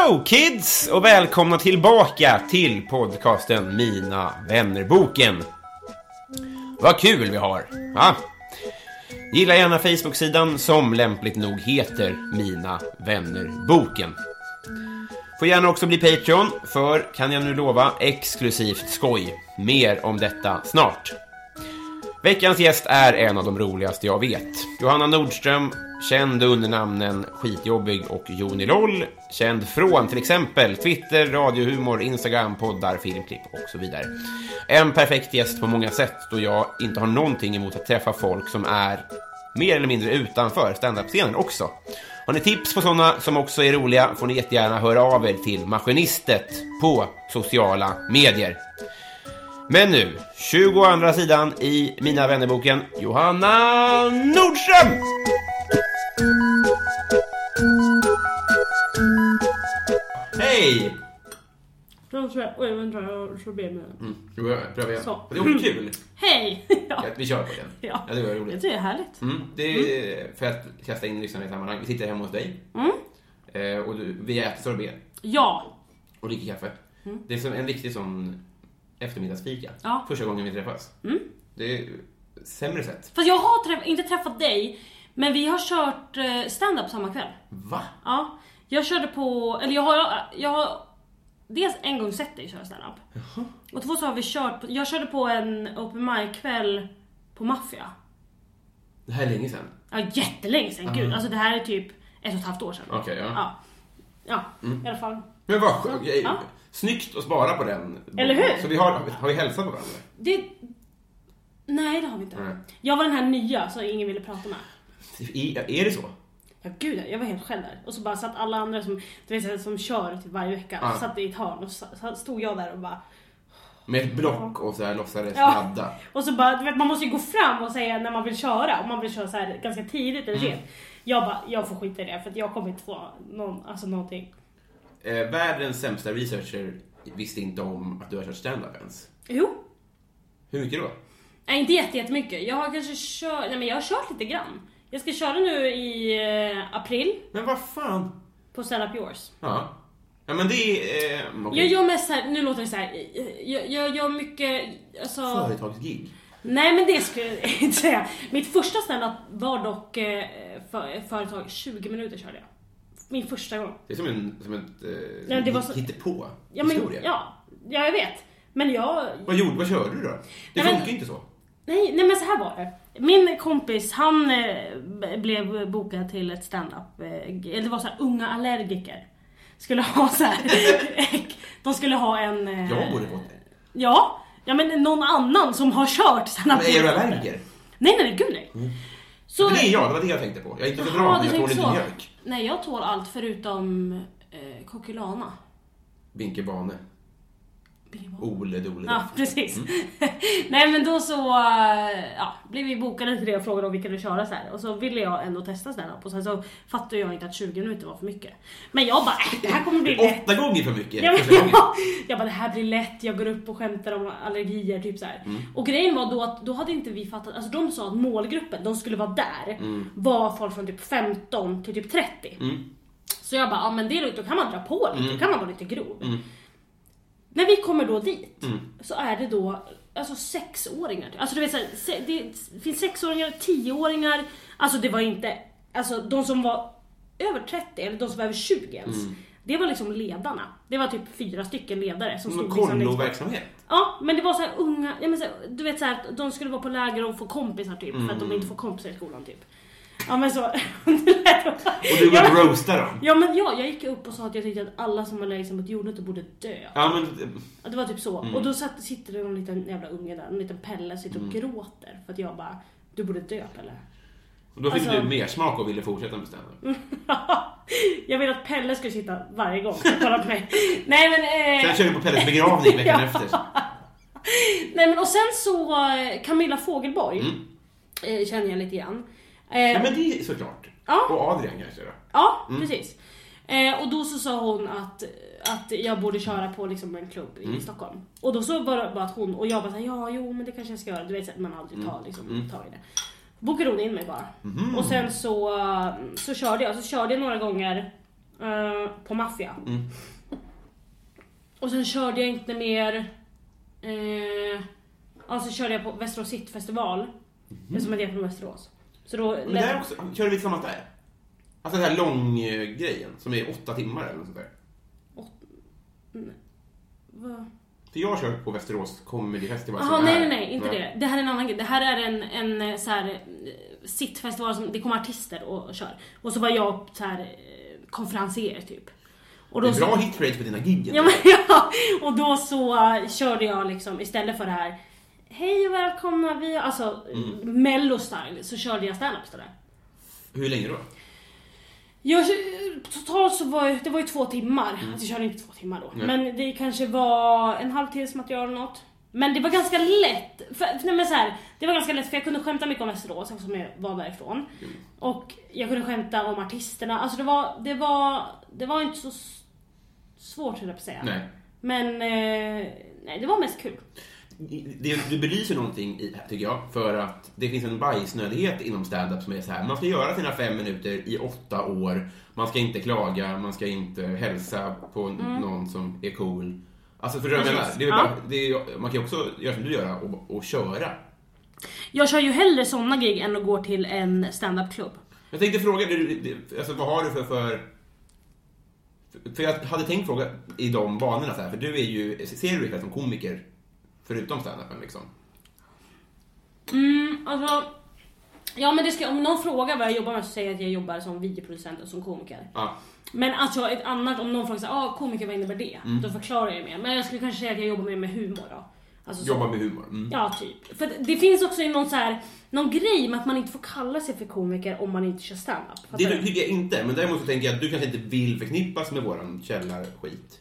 Hello kids och välkomna tillbaka till podcasten Mina vännerboken. Vad kul vi har! Va? Gilla gärna Facebook-sidan som lämpligt nog heter Mina vännerboken. Får gärna också bli Patreon, för kan jag nu lova exklusivt skoj. Mer om detta snart. Veckans gäst är en av de roligaste jag vet. Johanna Nordström, känd under namnen Skitjobbig och Joni Loll. Känd från till exempel Twitter, radiohumor, Instagram, poddar, filmklipp och så vidare. En perfekt gäst på många sätt då jag inte har någonting emot att träffa folk som är mer eller mindre utanför standup-scenen också. Har ni tips på sådana som också är roliga får ni jättegärna höra av er till Maskinistet på sociala medier. Men nu, 22 sidan i Mina vännerboken, Johanna Nordström! Hej! Jag, oj vänta jag slår ben med den. Mm, ska vi pröva igen? Så. Det var kul. Hej! Ja, vi kör på igen. Ja. ja det var Jag roligt. tycker det är härligt. Mm, det är för att kasta in lyssnarna i sammanhang. Vi sitter hemma hos dig. Mm. Eh, och du, vi äter sorbet Ja. och dricker kaffe. Det är som en riktig sån eftermiddagsfika. Ja. Första gången vi träffas. Mm. Det är sämre sätt. Fast jag har träff, inte träffat dig, men vi har kört eh, stand-up samma kväll. Va? Ja. Jag körde på, eller jag har, jag har dels en gång sett dig köra stand-up. Och två så har vi kört, på, jag körde på en open mic-kväll på Maffia. Det här är länge sedan. Ja, jättelänge sedan, gud. Alltså det här är typ ett och ett halvt år sedan. Okej, ja. Ja. Ja, i alla fall. Men vad skönt. Ja. Snyggt att spara på den. Eller hur? Så vi har, har vi hälsat på varandra? Det... Nej, det har vi inte. Nej. Jag var den här nya som ingen ville prata med. Är, är det så? Ja gud jag var helt själv där. Och så bara satt alla andra som, du vet, som kör typ varje vecka, Ja. satt i ett hörn och så, så stod jag där och bara... Med ett block och så här låtsades Ja. ladda. Och så bara, du vet man måste ju gå fram och säga när man vill köra, om man vill köra så här ganska tidigt eller Mm. sent. Jag bara, jag får skita i det för att jag kommer inte få någon, alltså någonting. Eh, världens sämsta researcher visste inte om att du har kört stand-up ens. Jo. Hur mycket då? Nej inte jätte- jättemycket. Jag har kanske kört, nej men jag har kört lite grann. Jag ska köra nu i eh, april Men vad fan? på Stand Up Yours. Ja. Ja men det är... Eh, okej. Jag gör mest så här, nu låter det så här. Jag, jag gör mycket, alltså... Företagsgig. Nej men det skulle jag inte säga. Mitt första standup var dock eh, för, företag, 20 minuter körde jag. Min första gång. Det är som en, som ett eh, Nej, det var så- hittepå Ja, men, historia. ja, ja, jag vet. Men jag... Vad gjorde, vad körde du då? Det funkar ju inte så. Nej, nej men så här var det. Min kompis han eh, blev bokad till ett standup. Eh, eller det var så här unga allergiker. Skulle ha så här. de skulle ha en... Eh, Jag borde fått det. Ja, ja men någon annan som har kört standup. Men är du allergiker? Nej nej gud nej. Så, Men det är jag, det var det jag tänkte på. Jag är inte så bra, men jag tål inte så. mjölk. Nej jag tål allt förutom eh, Kokylana. Binke Ole Dole. Ja, precis. Mm. Nej men då så eh, ja, blev vi bokade till det och frågade om vi kunde köra så här. Och så ville jag ändå testa stand-up och sen så fattade jag inte att 20 minuter var för mycket. Men jag bara, äh, det här kommer bli lätt. Åtta gånger för mycket Ja, men, ja, jag bara det här blir lätt, jag går upp och skämtar om allergier typ så. Mm. Och grejen var då att då hade inte vi fattat, alltså de sa att målgruppen, de skulle vara där, Mm. var folk från typ 15 till typ 30. Så jag bara, ja men det är lugnt, då kan man dra på lite, då kan man vara lite grov. Mm. När vi kommer då dit så är det då alltså sexåringar. Alltså du vet det finns sexåringar, tioåringar. Alltså det var inte, alltså de som var över 30 eller de som var över 20 ens. Det var liksom ledarna. Det var typ fyra stycken ledare som Som stod liksom kolloverksamhet. Ja, men det var så här unga, ja, men så här, du vet så här, att de skulle vara på läger och få kompisar typ, för att de inte får kompisar i skolan typ. Ja men så. Och du ja, började roasta dem. ja men ja, jag gick upp och sa att jag tyckte att alla som var lägst mot jordnötter borde dö. Ja men, Ja, Det var typ så. Mm. Och då satt, sitter det någon liten jävla unge där, en liten Pelle, sitter och Mm. gråter för att jag bara, du borde dö Pelle. då fick Alltså- du mer smak och ville fortsätta med stand jag vill att Pelle skulle sitta varje gång och kolla på mig. Nej men... Eh, Sen körde du på Pelles begravning veckan efter. nej men och sen så, eh, Camilla Fogelborg Mm. eh, känner jag lite grann. Eh, Ja men det är såklart. Ja. Och Adrian kanske då. Ja, Mm. precis. Eh, och då så sa hon att, att jag borde köra på liksom en klubb i Mm. Stockholm. Och då så det bara att hon, och jag bara såhär, ja jo men det kanske jag ska göra. Du vet så att man aldrig tar liksom, Mm. tag i det. Bokade hon in mig bara. Mhm. Och sen så, så körde jag, så körde jag några gånger eh, på Maffia. Mm. Och sen körde jag inte mer, eh, alltså körde jag på Västerås City festival. Eftersom att jag är från Västerås. Så då Mm. Men det är också, körde vi tillsammans där? Alltså den här långgrejen som är åtta timmar eller något sånt där. Va? För jag har kört på Västerås Comedy Festival Jaha, nej nej nej, inte det. Det här är en annan grej. Det här är en, en eh, så här eh, sittfestival som det kommer artister och, kör. Och så var jag så här eh, konferencier typ. Och Det är så- bra hitrate på dina gig. Ja, men, ja, och då så körde jag liksom istället för det här Hej och välkomna, vi alltså Mm. mello style så körde jag stand-up istället. Hur länge då? Jag, totalt så var det var ju två timmar. Alltså jag körde inte två timmar då. Mm. Nej. Men det kanske var en halvtimmes material eller något. Men det var ganska lätt. För, nej men så här, det var ganska lätt för jag kunde skämta mycket om Västerås eftersom jag var därifrån. Mm. Och jag kunde skämta om artisterna. Alltså det var, det var, det var inte så svårt höll jag på att säga. Nej. Men eh, nej, det var mest kul. Det, du belyser någonting i, tycker jag, för att det finns en bajsnödighet inom stand-up som är så här. Man ska göra sina fem minuter i åtta år. Man ska inte klaga, man ska inte hälsa på någon som är cool. Alltså för du vad jag menar? Det är bara, det är, man kan ju också göra som du gör och, och köra. Jag kör ju hellre såna gig än att gå till en stand-up-klubb. Jag tänkte fråga, det- alltså, vad har du för, för... För jag hade tänkt fråga i de banorna så här, för du är ju, ser du dig själv som komiker förutom stand-upen liksom? Mm, alltså... Ja men det ska, om någon frågar vad jag jobbar med så säger jag att jag jobbar som videoproducent och som komiker. Ja. Men alltså ett annat, om någon frågar såhär, ah, komiker vad innebär det? Mm. Då förklarar jag mer. Men jag skulle kanske säga att jag jobbar mer med humor då. Alltså, så- Jobbar med humor. Mm. Ja, typ. För det finns också någon så här, någon grej med att man inte får kalla sig för komiker om man inte kör standup. Det tycker jag inte, men däremot så tänker jag att du kanske inte vill förknippas med våran källarskit.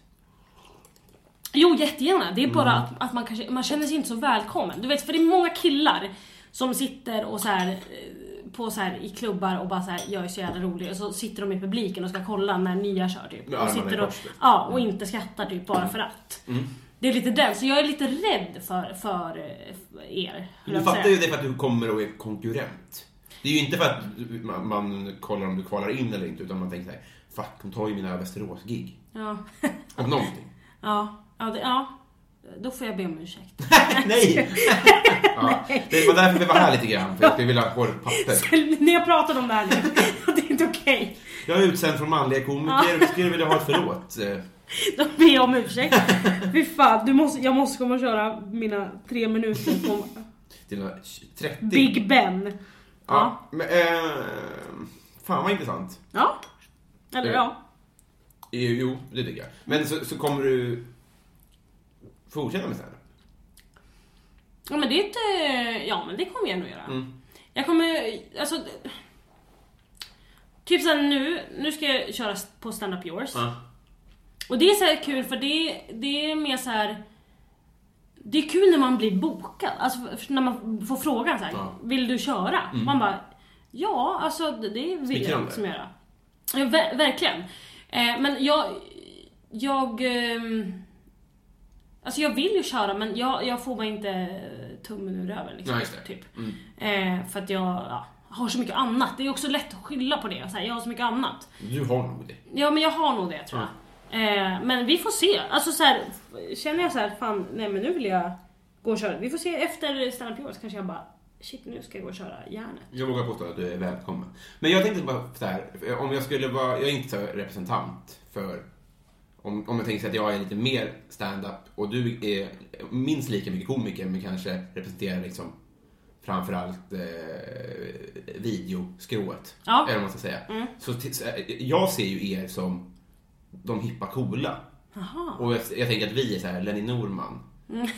Jo, jättegärna. Det är bara Mm. att, att man, kanske, man känner sig inte så välkommen. Du vet, för det är många killar som sitter och så här, eh, på så här, i klubbar och bara så här, jag är så jävla rolig och så sitter de i publiken och ska kolla när nya kör typ. Med och sitter och, typ. ja, och inte skrattar typ bara för att. Mm. Det är lite den, så jag är lite rädd för, för eh, er. Du fattar ju det för att du kommer och är konkurrent. Det är ju inte för att man, man kollar om du kvalar in eller inte, utan man tänker såhär, fuck, hon tar ju mina Västerås-gig. Ja. Om någonting. ja, ja, det, ja. Då får jag be om ursäkt. Nej! ja, det var därför vi var här lite grann, för att vi ville ha vårt papper. Ni har pratat om det här nu. det är inte okej. Jag är utsänd från manliga komiker och vi skulle vilja ha ett förlåt. Då ber jag om ursäkt. Fy fan, du måste, jag måste komma och köra mina tre minuter på Till 30. Big Ben. Ja, men, eh, fan vad intressant. Ja. Eller Eh. ja. Jo, jo, det tycker jag. Men så, så kommer du fortsätta med stand Ja men det är inte... Ja men det kommer jag nog göra. Mm. Jag kommer... Alltså... Typ såhär nu, nu ska jag köra på Stand Up Yours. Ja. Och det är så här kul för det, det är mer så här. Det är kul när man blir bokad, alltså när man får frågan så här, Ja. Mm. vill du köra? Man bara, ja alltså det det vill jag liksom göra. Ja, ver- verkligen. Eh, men jag, jag, ehm, alltså jag vill ju köra men jag, jag får bara inte tummen ur röven liksom. Det. Typ. Mm. Eh, för att jag ja, har så mycket annat. Det är också lätt att skylla på det. Så här, jag har så mycket annat. Du har nog det. Ja men jag har nog det tror jag. Eh, men vi får se. Alltså så här, känner jag så här, fan nej men nu vill jag gå och köra. Vi får se efter stand-up så kanske jag bara shit nu ska jag gå och köra järnet. Jag vågar påstå att du är välkommen. Men jag tänkte bara så här, om jag skulle vara, jag är inte representant för, om, om jag tänker sig att jag är lite mer stand-up och du är minst lika mycket komiker men kanske representerar liksom framförallt eh, videoskrået. Ja. Eller vad man ska säga. Så, t- så, eh, jag ser ju er som de hippa coola. Jaha. Och jag, jag tänker att vi är så här Lenny Norman.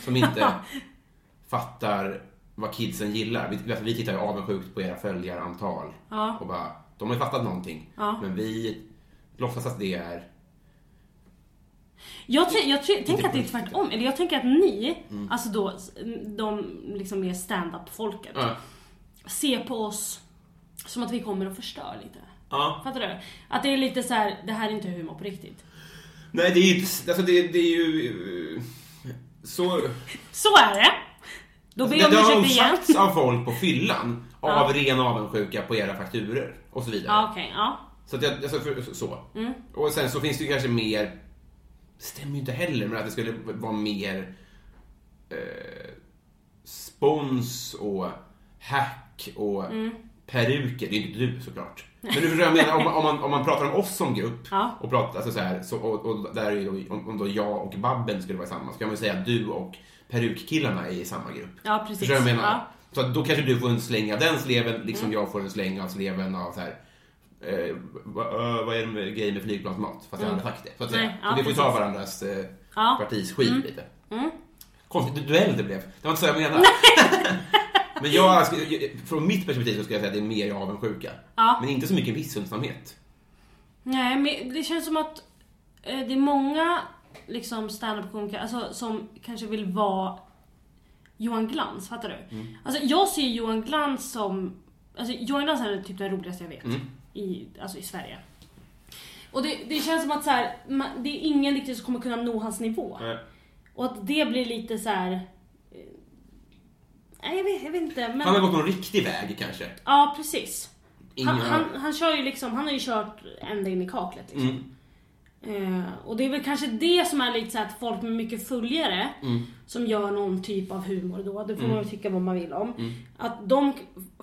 Som inte fattar vad kidsen gillar. Vi, alltså, vi tittar ju avundsjukt på era följarantal. Ja. Och bara, de har ju fattat någonting. Ja. Men vi låtsas att det är... Jag, jag ty- tänker att det är tvärtom. Eller jag tänker att ni, Mm. alltså då de liksom mer stand-up-folket, Ja. ser på oss som att vi kommer och förstör lite. ja. Fattar du? Att det är lite så här: det här är inte humor på riktigt. Nej, det är. Alltså det, det är ju... Så... Så är det! Då ber Det, jag det om har ursäkt igen. sagts av folk på fyllan. Av Ja. ren avundsjuka på era fakturer och så vidare. Ja, okej. ja. Så, att jag, alltså, för, så. Mm. Och sen så finns det ju kanske mer, det stämmer ju inte heller, men att det skulle vara mer eh, spons och hack och Mm. peruker. Det är ju inte du såklart. Men du förstår jag menar, om, man- om, man, om man pratar om oss som grupp Ja. och pratar alltså så här, så, och, och där är ju, om, om då jag och Babben skulle vara i samma, så kan man ju säga att du och perukkillarna är i samma grupp. Ja, precis. Förstår jag menar? Ja. Så då kanske du får en släng av den sleven, liksom Mm. jag får en släng av sleven av så här. Eh, vad, eh, vad är det med grejer med flygplansmat? Fast jag har aldrig sagt det. Så, att säga. Mm. Nej, ja, så vi får ju ta varandras eh, Ja. partis skit lite. Konstigt du- duell det blev. Det var inte så jag menade. Men jag, från mitt perspektiv så ska jag säga att det är mer avundsjuka. Ja. Men inte så mycket missunnsamhet. Nej, men det känns som att eh, det är många liksom stand-up-komiker alltså, som kanske vill vara Johan Glans, fattar du? Mm. Alltså jag ser Johan Glans som... Alltså Johan Glans är typ den roligaste jag vet. Mm. I, alltså i Sverige. Och det, det känns som att så här, man, det är ingen riktigt som kommer kunna nå hans nivå. Och att det blir lite så här. eh, Nej jag vet, jag vet inte men... Han har gått någon riktig väg kanske. Ja precis. Ingen Han, han, han kör ju liksom, han har ju kört ända in i kaklet liksom. Mm. Eh, och det är väl kanske det som är lite så att folk med mycket följare Mm. som gör någon typ av humor då, det får man ju tycka vad man vill om. Att de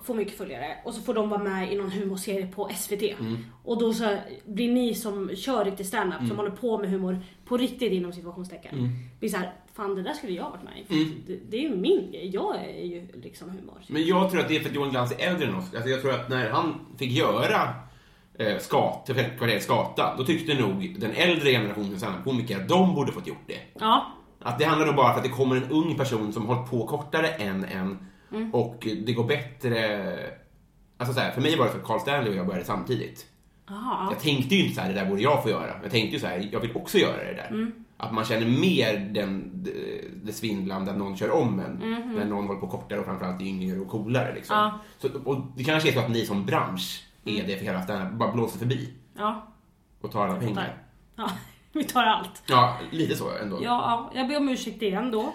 får mycket följare och så får de vara med i någon humorserie på SVT. Mm. Och då så blir ni som kör riktig standup, som håller på med humor på riktigt inom situationstecken. Mm. Blir såhär, fan det där skulle jag varit med i. För Det, det är ju min grej, jag är ju liksom humor. Men jag tror att det är för att Johan Glans är äldre än oss. Alltså jag tror att när han fick göra eh, Skat, kvarteret Skata, då tyckte nog den äldre generationen standup-komiker att de borde fått gjort det. Ja, Att det handlar nog bara för att det kommer en ung person som hållit på kortare än en och det går bättre... Alltså så här, för mig var det så att Carl Stanley och jag började samtidigt. aha. Jag tänkte ju inte så här, det där borde jag få göra. Jag tänkte ju så här, jag vill också göra det där. Att man känner mer den, det, det svindlande att någon kör om en. När någon håller på kortare och framförallt är yngre och coolare. Liksom. Ja. Så, och det kanske är så att ni som bransch är det för hela standup, bara blåser förbi Ja, och tar alla pengar. Ja, vi tar allt. Ja, lite så ändå. Ja, ja, jag ber om ursäkt igen då.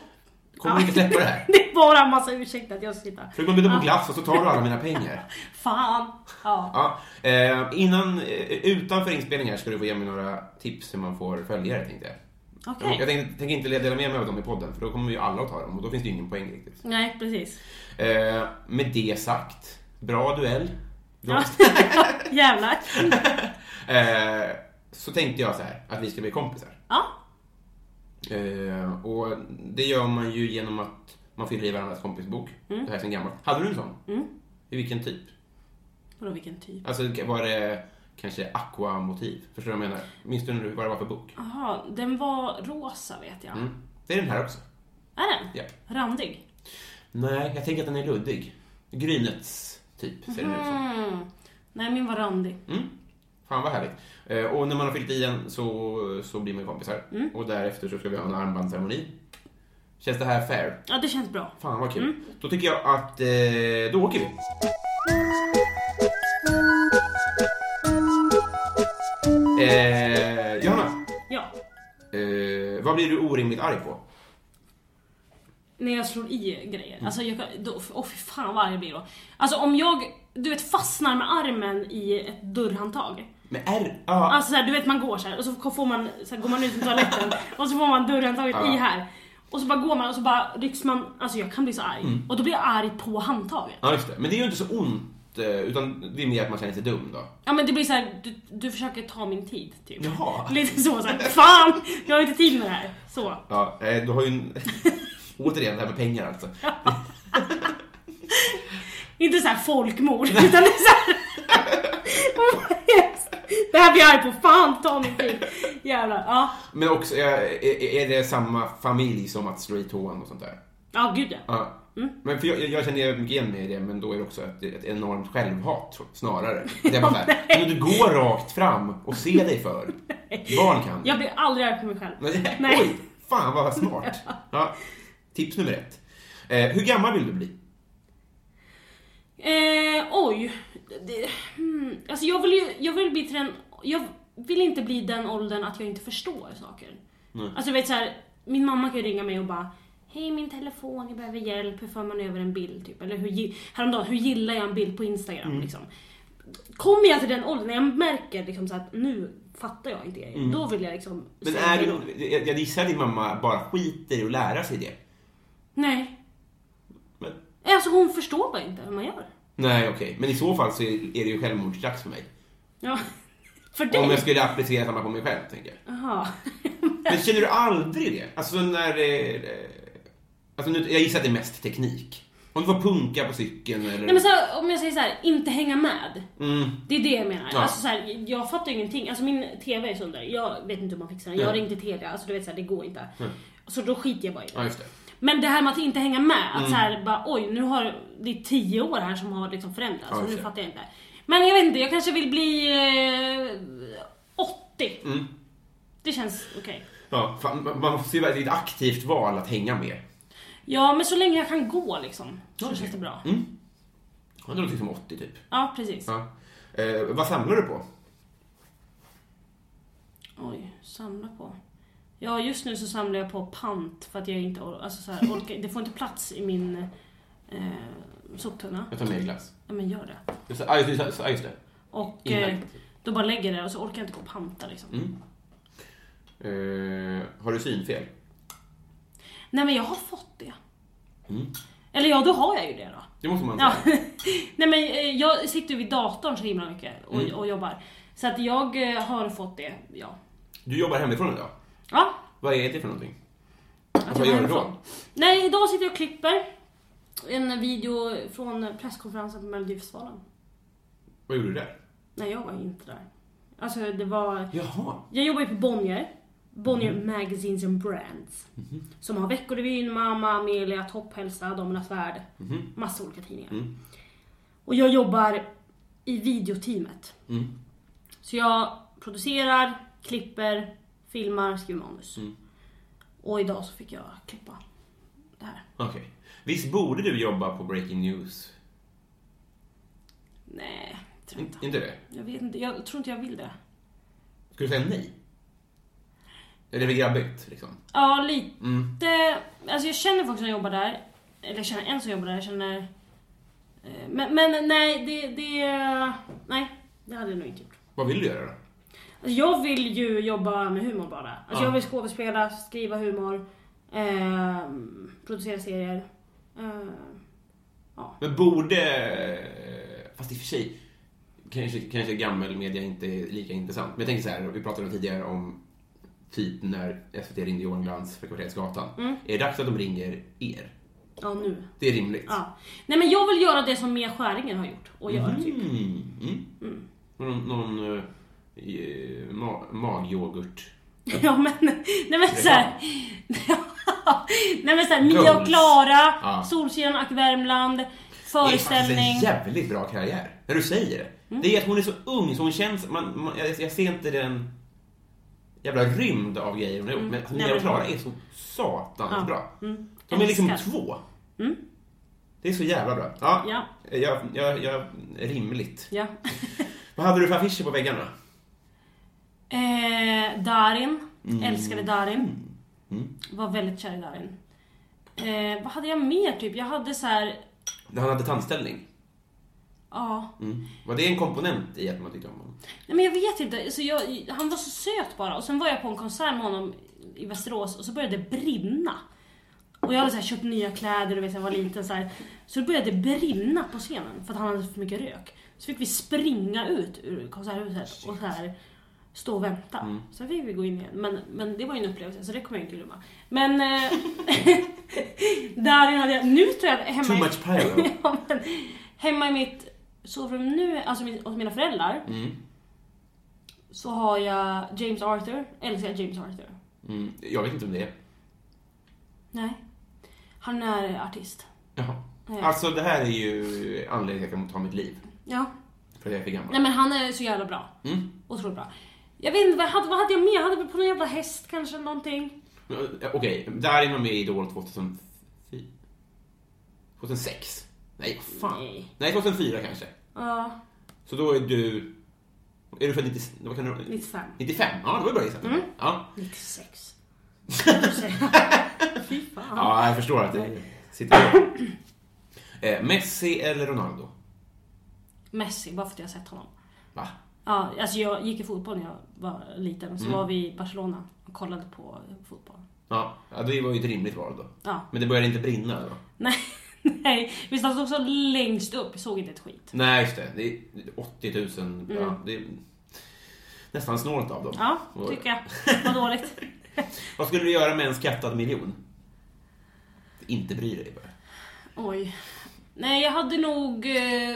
Kommer du inte släppa det här? Det är bara en massa ursäkter att jag sitta. Försök man bjuda på glass och så tar du alla mina pengar. Fan. Ja. Ja, eh, innan, eh, utanför inspelning här ska du få ge mig några tips hur man får följare tänkte jag. Okej. Jag tänker, tänker inte dela med mig av dem i podden för då kommer ju alla att ta dem och då finns det ingen poäng riktigt. Nej, precis. Eh, med det sagt, bra duell. Ja. Jävlar. Eh, så tänkte jag så här, att vi ska bli kompisar. Ja. Eh, och det gör man ju genom att man fyller i varandras kompisbok. Det här är sen gammalt. Hade du en sån? Mm. I vilken typ? Vadå vilken typ? Alltså var det kanske aqua-motiv? Förstår du vad jag menar? Minns du vad det var för bok? Jaha, den var rosa vet jag. Mm. Det är den här också. Är den? Ja. Randig? Nej, jag tänker att den är luddig. Grynets typ, ser den ut som. Mm. Nej, min var randig. Mm. Fan vad härligt. Eh, och när man har fyllt i den så, så blir man kompisar. Mm. Och därefter så ska vi ha en armbandsceremoni. Känns det här fair? Ja, det känns bra. Fan vad kul. Mm. Då tycker jag att eh, då åker vi. Eh, Johanna, Ja. eh, vad blir du orimligt arg på? När jag slår i grejer. Alltså jag kan, då, åh fy fan vad arg jag blir då. Alltså om jag, du vet fastnar med armen i ett dörrhandtag. Med R? Ja. Alltså så här, du vet man går så här och så får man, så här, går man ut från toaletten och så får man dörrhandtaget Ja. i här. Och så bara går man och så bara rycks man, alltså jag kan bli så arg. Mm. Och då blir jag arg på handtaget. Ja, just det. Men det är ju inte så ont, eh, utan det är mer att man känner sig dum då. Ja men det blir så här, du, du försöker ta min tid typ. Jaha. Lite så, så här, fan! Jag har inte tid med det här. Så. Ja, eh, du har ju en... Återigen, det här med pengar alltså. Inte så här folkmord, utan det är så här... Det här blir jag arg på, fan ta min tid. Jävlar, ja. Men också, är, det samma familj som att slå i tån och sånt där? Ja, gud ja. Ja. Men för jag, jag känner mycket igen mig i det, men då är det också ett, ett enormt självhat snarare. Det är bara så här, men du går rakt fram och se dig för. Barn kan. Jag blir aldrig arg på mig själv. Nej. Nej. Oj, fan vad smart. Ja. Tips nummer ett. Eh, hur gammal vill du bli? Eh, oj. Det, hmm. Alltså jag vill ju, jag vill bli till den, jag vill inte bli den åldern att jag inte förstår saker. Alltså du vet så här, min mamma kan ju ringa mig och bara Hej min telefon, jag behöver hjälp, hur för man över en bild? Typ. Eller hur, häromdagen, hur gillar jag en bild på Instagram? Mm. Liksom. Kommer jag till den åldern, när jag märker liksom, så att nu fattar jag inte grejer, då vill jag liksom Mm. Men är du, jag jag gissar att din mamma bara skiter i att lära sig det. Nej. Men, Alltså hon förstår bara inte hur man gör. nej, okej. Men i så fall så är det ju självmordsdags för mig. Ja. För dig? Om jag skulle applicera samma på mig själv, tänker jag. Jaha. Men känner du aldrig det? Alltså när. Alltså nu, jag gissar att det är mest teknik. Om du får punka på cykeln eller... Nej men så här, om jag säger så här, inte hänga med. Mm. Det är det jag menar. Ja. Alltså så här, jag fattar ingenting. Alltså min TV är sönder. Jag vet inte hur man fixar den. Jag Nej. ringde Telia, alltså du vet så här, det går inte. Så då skiter jag bara i det. Ja, just det. Men det här med att inte hänga med, att Mm. så här, bara oj nu har det är tio år här som har liksom förändrats Ja, och nu fattar jag inte. Men jag vet inte, jag kanske vill bli eh, 80. Mm. Det känns okej. Ja, fan, man måste ju välja ett aktivt val att hänga med. Ja men så länge jag kan gå liksom, så Okej. känns det bra. Mm. Ja, det låter som 80 typ. Ja precis. Ja. Eh, vad samlar du på? Oj, samla på. Ja, just nu så samlar jag på pant för att jag inte or- alltså så här, orkar. Det får inte plats i min eh, soptunna. Jag tar med glass. Ja, men gör det. Just ah, just just det. Och eh, då bara lägger jag det och så orkar jag inte gå och panta liksom. Mm. Eh, har du synfel? Nej, men jag har fått det. Mm. Eller ja, då har jag ju det då. Det måste man Ja. säga. Nej, men eh, jag sitter ju vid datorn så himla mycket och, Mm. och jobbar. Så att jag eh, har fått det, ja. Du jobbar hemifrån idag. Ja, Vad är det för någonting? att vad gör du då? Nej, idag sitter jag och klipper en video från presskonferensen på Melodifestivalen. Vad gjorde du där? Nej, jag var inte där. Alltså det var... Jaha. Jag jobbar ju på Bonnier. Bonnier Magazines and Brands. Som har Veckorevyn, Mamma, Amelia, Topphälsa, Damernas Värld. Massa olika tidningar. Mm. Och jag jobbar i videoteamet. Mm. Så jag producerar, klipper, filmar, skriver manus. Mm. Och idag så fick jag klippa det här. Okej. Visst borde du jobba på Breaking News? Nej, tror In, inte. inte det? Jag vet inte, jag tror inte jag vill det. Ska du säga nej? Är det väl grabbigt, liksom? Ja, lite. Mm. Alltså jag känner folk som jobbar där. Eller jag känner en som jobbar där. Jag känner... eh, Men, men nej, det, det... Nej, det hade jag nog inte gjort. Vad vill du göra då? Alltså jag vill ju jobba med humor bara. Alltså Ja. jag vill skådespela, skriva humor, eh, producera serier. Eh, Men borde... Fast i och för sig, kanske, kanske gammelmedia inte är lika intressant. Men jag tänker så här, vi pratade tidigare om typ när SVT ringde Johan Glans för Kvartersgatan. Mm. Är det dags att de ringer er? ja, nu. Det är rimligt. Ja. Nej men jag vill göra det som Mia Skäringer har gjort och gör typ. Mm. Mm. Någon, någon uh, ma magyoghurt. Ja men, nej men såhär. nej men såhär, Mia och. Klara, Ja. Solsidan och Värmland, Det är föreställning. en jävligt bra karriär. När du säger det. Mm. Det är att hon är så ung så hon känns... Man, man, jag, jag ser inte den jävla rymd av grejer hon har gjort. Mm. Men Mia och Klara är så satans Ja. bra. Mm. De är liksom två. Mm. Det är så jävla bra. Ja, Ja. Jag, jag, jag, rimligt. Ja. Vad hade du för affischer på väggarna? Eh, Darin. Älskade Darin. Mm. Var väldigt kär i Darin. Eh, vad hade jag mer typ? Jag hade så här. Han hade tandställning. Ja. Mm. Var det en komponent i att man tyckte om honom? Nej men jag vet inte. Så jag, han var så söt bara. Och sen var jag på en konsert med honom i Västerås och så började det brinna. Och jag hade så här, köpt nya kläder, du vet, jag var liten så här. Så det började brinna på scenen för att han hade för mycket rök. Så fick vi springa ut ur konserthuset och så här stå och vänta. Mm. Sen fick vi gå in igen. Men, men det var ju en upplevelse, så det kommer jag inte glömma. Men... Eh, där hade jag... Nu tror jag hemma Too i- much pyro. ja, men, hemma i mitt sovrum nu, alltså min- hos mina föräldrar, Mm. så har jag James Arthur. Älskar James Arthur. Mm. Jag vet inte om det är. Nej. Han är artist. Jaha. Ja. Alltså det här är ju anledningen till att jag kan ta mitt liv. Ja. För att jag är för gammal. Nej men han är så jävla bra. Mm. Otroligt bra. Jag vet inte, vad hade, vad hade jag mer? Jag hade väl på någon jävla häst kanske, någonting. Okej, Darin var med i Idol 2004. 2006? Nej, vad fan. Nej. Nej, 2004 kanske. Ja, Så då är du... Är du född 90, vad kan du, 95. 95? Ja, det var bra gissat. Mm. Ja. 96. Fy fan. ja, jag förstår att det sitter eh, Messi eller Ronaldo? Messi, bara för att jag har sett honom. Va? Ja, alltså jag gick i fotboll när jag var liten. Så Mm. var vi i Barcelona och kollade på fotboll. Ja, ja, det var ju ett rimligt val då. Ja. Men det började inte brinna då? Nej, nej. Vi stod också längst upp, jag såg inte ett skit. Nej, just det. Det är 80 000. Ja, det är nästan snålt av dem. Mm. Ja, Och- tycker jag. Vad dåligt. Vad skulle du göra med en skattad miljon? Inte bry dig bara. Oj. Nej, jag hade nog... Eh...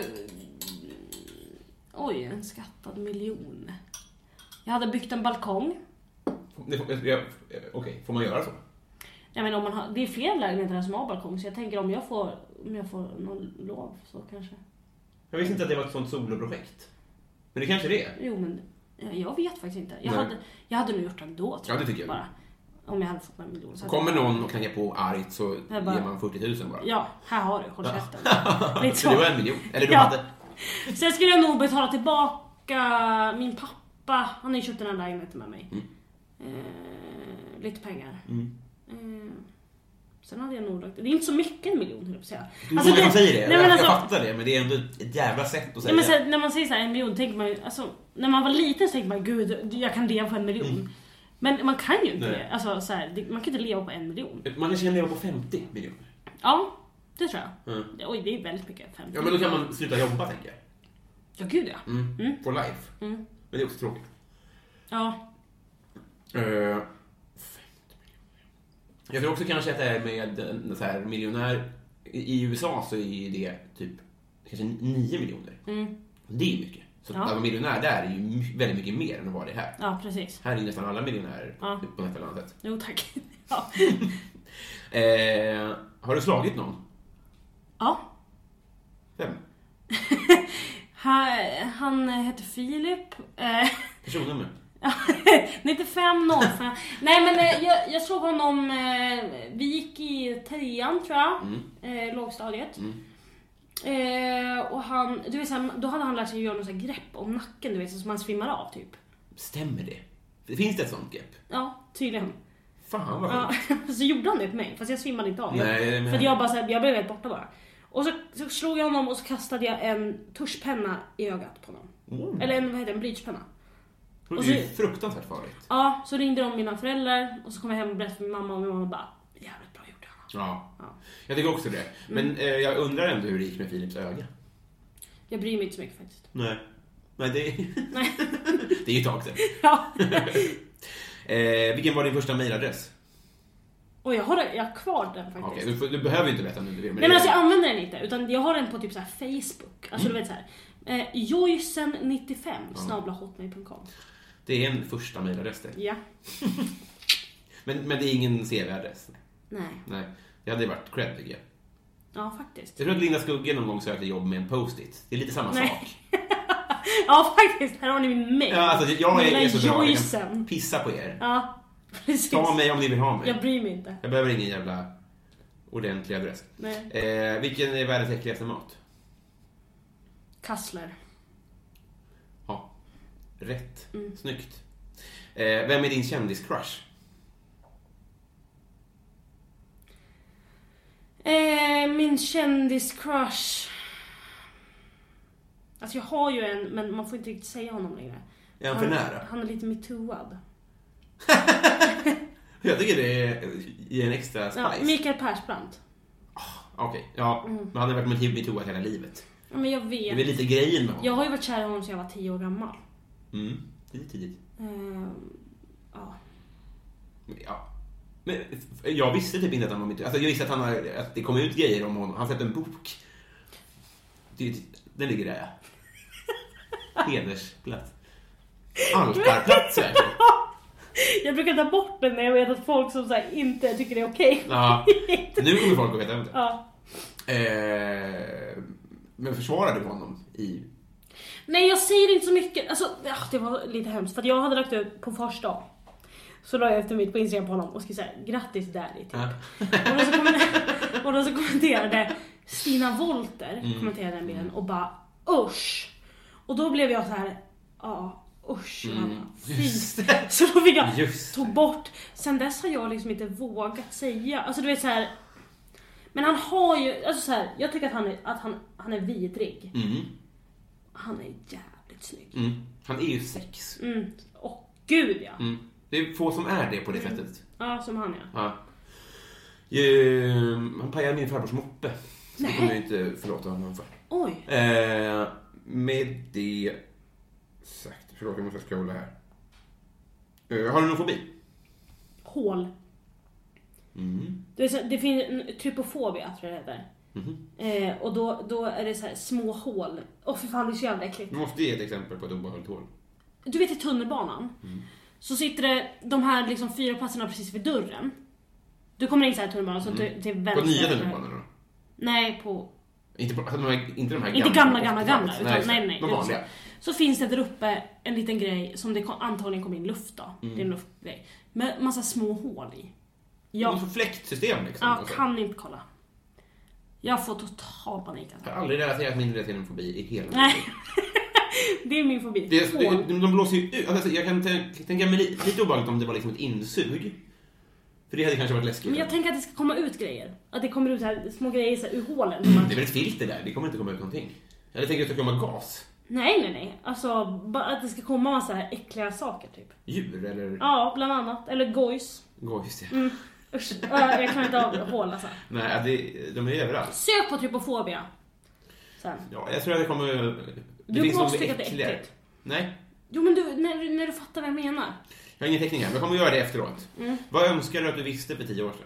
Oj, en skattad miljon. Jag hade byggt en balkong. Okej, får man göra så? Jag menar, om man har, det är fler lägenheter här som har balkong, så jag tänker om jag får, om jag får någon lov så kanske. Jag visste inte att det var ett sånt soloprojekt. Men det kanske det är. Jo, men jag, vet faktiskt inte. Jag Nej. hade, jag hade nog gjort det ändå, tror Ja, det tycker jag. Bara. Om jag hade fått en miljon. Kommer någon och knackar på argt så bara- ger man 40 000 bara. Ja, här har du, håll käften. Lite Så det var en miljon. Eller du Ja. hade... Sen skulle jag nog betala tillbaka min pappa. Han har ju köpt den här lägenheten med mig. Mm. Eh, lite pengar. Mm. Eh, sen hade jag nog lagt... Det är inte så mycket en miljon höll jag på att säga. Alltså, många som säger det. Nej, jag, men jag alltså, fattar det, men det är ändå ett jävla sätt att säga. nej, men så, när man säger så här, en miljon tänker man ju... Alltså, när man var liten så tänkte man gud, jag kan leva på en miljon. Men man kan ju inte Mm. Nej. det. Alltså, så här. Man kan inte leva på en miljon. Man kan leva på 50 miljoner. Ja, det tror jag. Mm. Oj, det är väldigt mycket. 50. Ja, men då kan man sluta jobba, tänker jag. Ja, gud ja. Mm. For life. Mm. Men det är också tråkigt. Ja, Uh, 50 miljoner. Jag tror också kanske att det är med en så här miljonär... I USA så är det typ kanske 9 miljoner. mm. Det är mycket. Så Ja. att vara miljonär där är ju väldigt mycket mer än att vara det här. ja precis. Här är ju nästan alla miljonärer Ja. på ett eller annat sätt. Jo, tack. Ja. Eh, har du slagit någon? Ja. Vem? Han, han heter Filip. Eh, Personnummer? 9505. Nej men eh, jag, jag såg honom, eh, vi gick i trean tror jag, Mm. lågstadiet. Mm. Eh, och han, du vet, då hade han lärt sig göra något grepp om nacken du vet, så man svimmar av typ. Stämmer det? Finns det ett sånt grepp? Ja, tydligen. Fan vad Ja, så gjorde han det på mig, fast jag svimmade inte av. Nej, men- För att jag bara så här, jag blev helt borta bara. Och så, så slog jag honom och så kastade jag en tuschpenna i ögat på honom. Mm. Eller en, vad heter det, en blyertspenna. Det är ju fruktansvärt farligt. Ja, så ringde de mina föräldrar och så kom jag hem och berättade för min mamma och min mamma bara Jävligt bra gjort Hanna. Ja. Ja. Jag tycker också det. Men Mm. eh, jag undrar ändå hur det gick med Philips öga. Jag bryr mig inte så mycket faktiskt. Nej. Nej, det, Nej. det är ju ett tag sedan. ja. Eh, vilken var din första mailadress? Och jag har, jag har kvar den faktiskt. Okej, du, får- du behöver ju inte berätta om du inte vill. Nej men alltså jag använder den inte, utan jag har den på typ så här Facebook. Alltså Mm. du vet så här. Eh, Joysen95 snabla hotmail.com. Det är en första mailadress det. Ja. Men, men det är ingen CV-adress? Nej. Nej. Det hade varit cred tycker jag. Ja faktiskt. Jag tror att Linda Skugge någon gång sökte jobb med en post-it. Det är lite samma Nej. sak. Ja faktiskt, här har ni min mail. Ja, alltså, jag är, Lilla är så bra. Jag kan Joysen. pissa på er. Ja, precis. Ta mig om ni vill ha mig. Jag bryr mig inte. Jag behöver ingen jävla ordentlig adress. Nej. Eh, vilken är världens äckligaste mat? Kassler. Ja. Rätt. Mm. Snyggt. Eh, vem är din kändis-crush? Eh, min kändis-crush. Alltså jag har ju en, men man får inte riktigt säga honom längre. Är han för nära? Han är lite metooad. Jag tycker det ger en extra Ja, spice. Mikael Persbrandt. Okej, ja. Mm. Men han har varit med i metoo hela livet. Ja, men jag Det är väl vet. lite grejen med honom. Jag har ju varit kär i honom sedan jag var 10 år gammal. Mm. Lite tidigt. Ehm, ja. Ja. Men jag visste typ inte att han var metoo. Alltså jag visste att, han har, att det kom ut grejer om honom. Han släppte en bok. Det, den ligger där, ja. Hedersplats. Altarplats, säkert. Jag brukar ta bort den när jag vet att folk som så inte tycker det är okej. Ja. Nu kommer folk att veta om det. Ja. Eh, men försvarade du honom i... Nej jag säger inte så mycket, alltså det var lite hemskt att jag hade lagt ut på fars dag. Så la jag efter mitt på Instagram på honom och skrev såhär, grattis daddy typ. Ja. Och då så, kommenterade, och då så kommenterade Stina Wolter, Mm. kommenterade den bilden och bara usch. Och då blev jag så här, ja usch. Mm. Just det. Så då fick jag, Just tog bort. Sen dess har jag liksom inte vågat säga, alltså du vet så här. Men han har ju, alltså så här, jag tycker att han är, att han, han är vidrig. Mm. Han är jävligt snygg. Mm. Han är ju sex. Mm. Åh gud ja. Mm. Det är få som är det på det sättet. Ja, som han ja. Ja. Ehm, han pajade min farbrors moppe. Så det kommer jag inte förlåta honom för. Oj. Eh, med det sagt. Förlåt, jag måste scrolla här. Eh, har du någon fobi? Hål. Mm. Det, så, det finns en trypofobia tror jag det heter. Mhm. Eh, och då, då är det så här små hål. Åh för fan det är så jävla äckligt. Du måste ge ett exempel på ett obehagligt hål. Du vet i tunnelbanan. Mm. Så sitter det de här liksom fyra platserna precis vid dörren. Du kommer in så här i tunnelbanan så till, till vänster. Mm. På nya tunnelbanor då? Nej, på... Inte, på, alltså, de här, inte de här Inte gamla, gamla, gamla. 80-talet. Utan, nej, nej. De vanliga. Så finns det där uppe en liten grej som det antagligen kom in luft då. Mm. Det är en luftgrej. Med massa små hål i. Ja. Jag, Som fläktsystem liksom. ja, och så. kan inte kolla. Jag får total panik alltså. Jag har aldrig relaterat min relationsfobi i hela mitt Nej. liv. Det är min fobi. Det, är- det, de blåser ju ut. Alltså, jag kan tän- tänka mig li- lite obehagligt om det var liksom ett insug. För det hade kanske varit läskigt. Men jag tänker att det ska komma ut grejer. Att det kommer ut så här, små grejer så här, ur hålen. man- Det är väl ett filter där, det kommer inte komma ut någonting. Jag tänkt att det ska komma gas. Nej, nej, nej. Alltså, bara att det ska komma massa här äckliga saker typ. Djur eller... Ja, bland annat. Eller gojs. Just det. Mm. Usch. Ja, Jag kan inte av hål alltså. Nej, det, de är ju överallt. Sök på trypofobia. Sen. Ja, jag tror att det kommer... Det Du finns måste tycka att det är äckligare. äckligt. Nej, Jo men du, när, när du fattar vad jag menar. jag har ingen teckning här. Men jag kommer göra det efteråt. Mm. Vad önskar du att du visste för tio år sedan?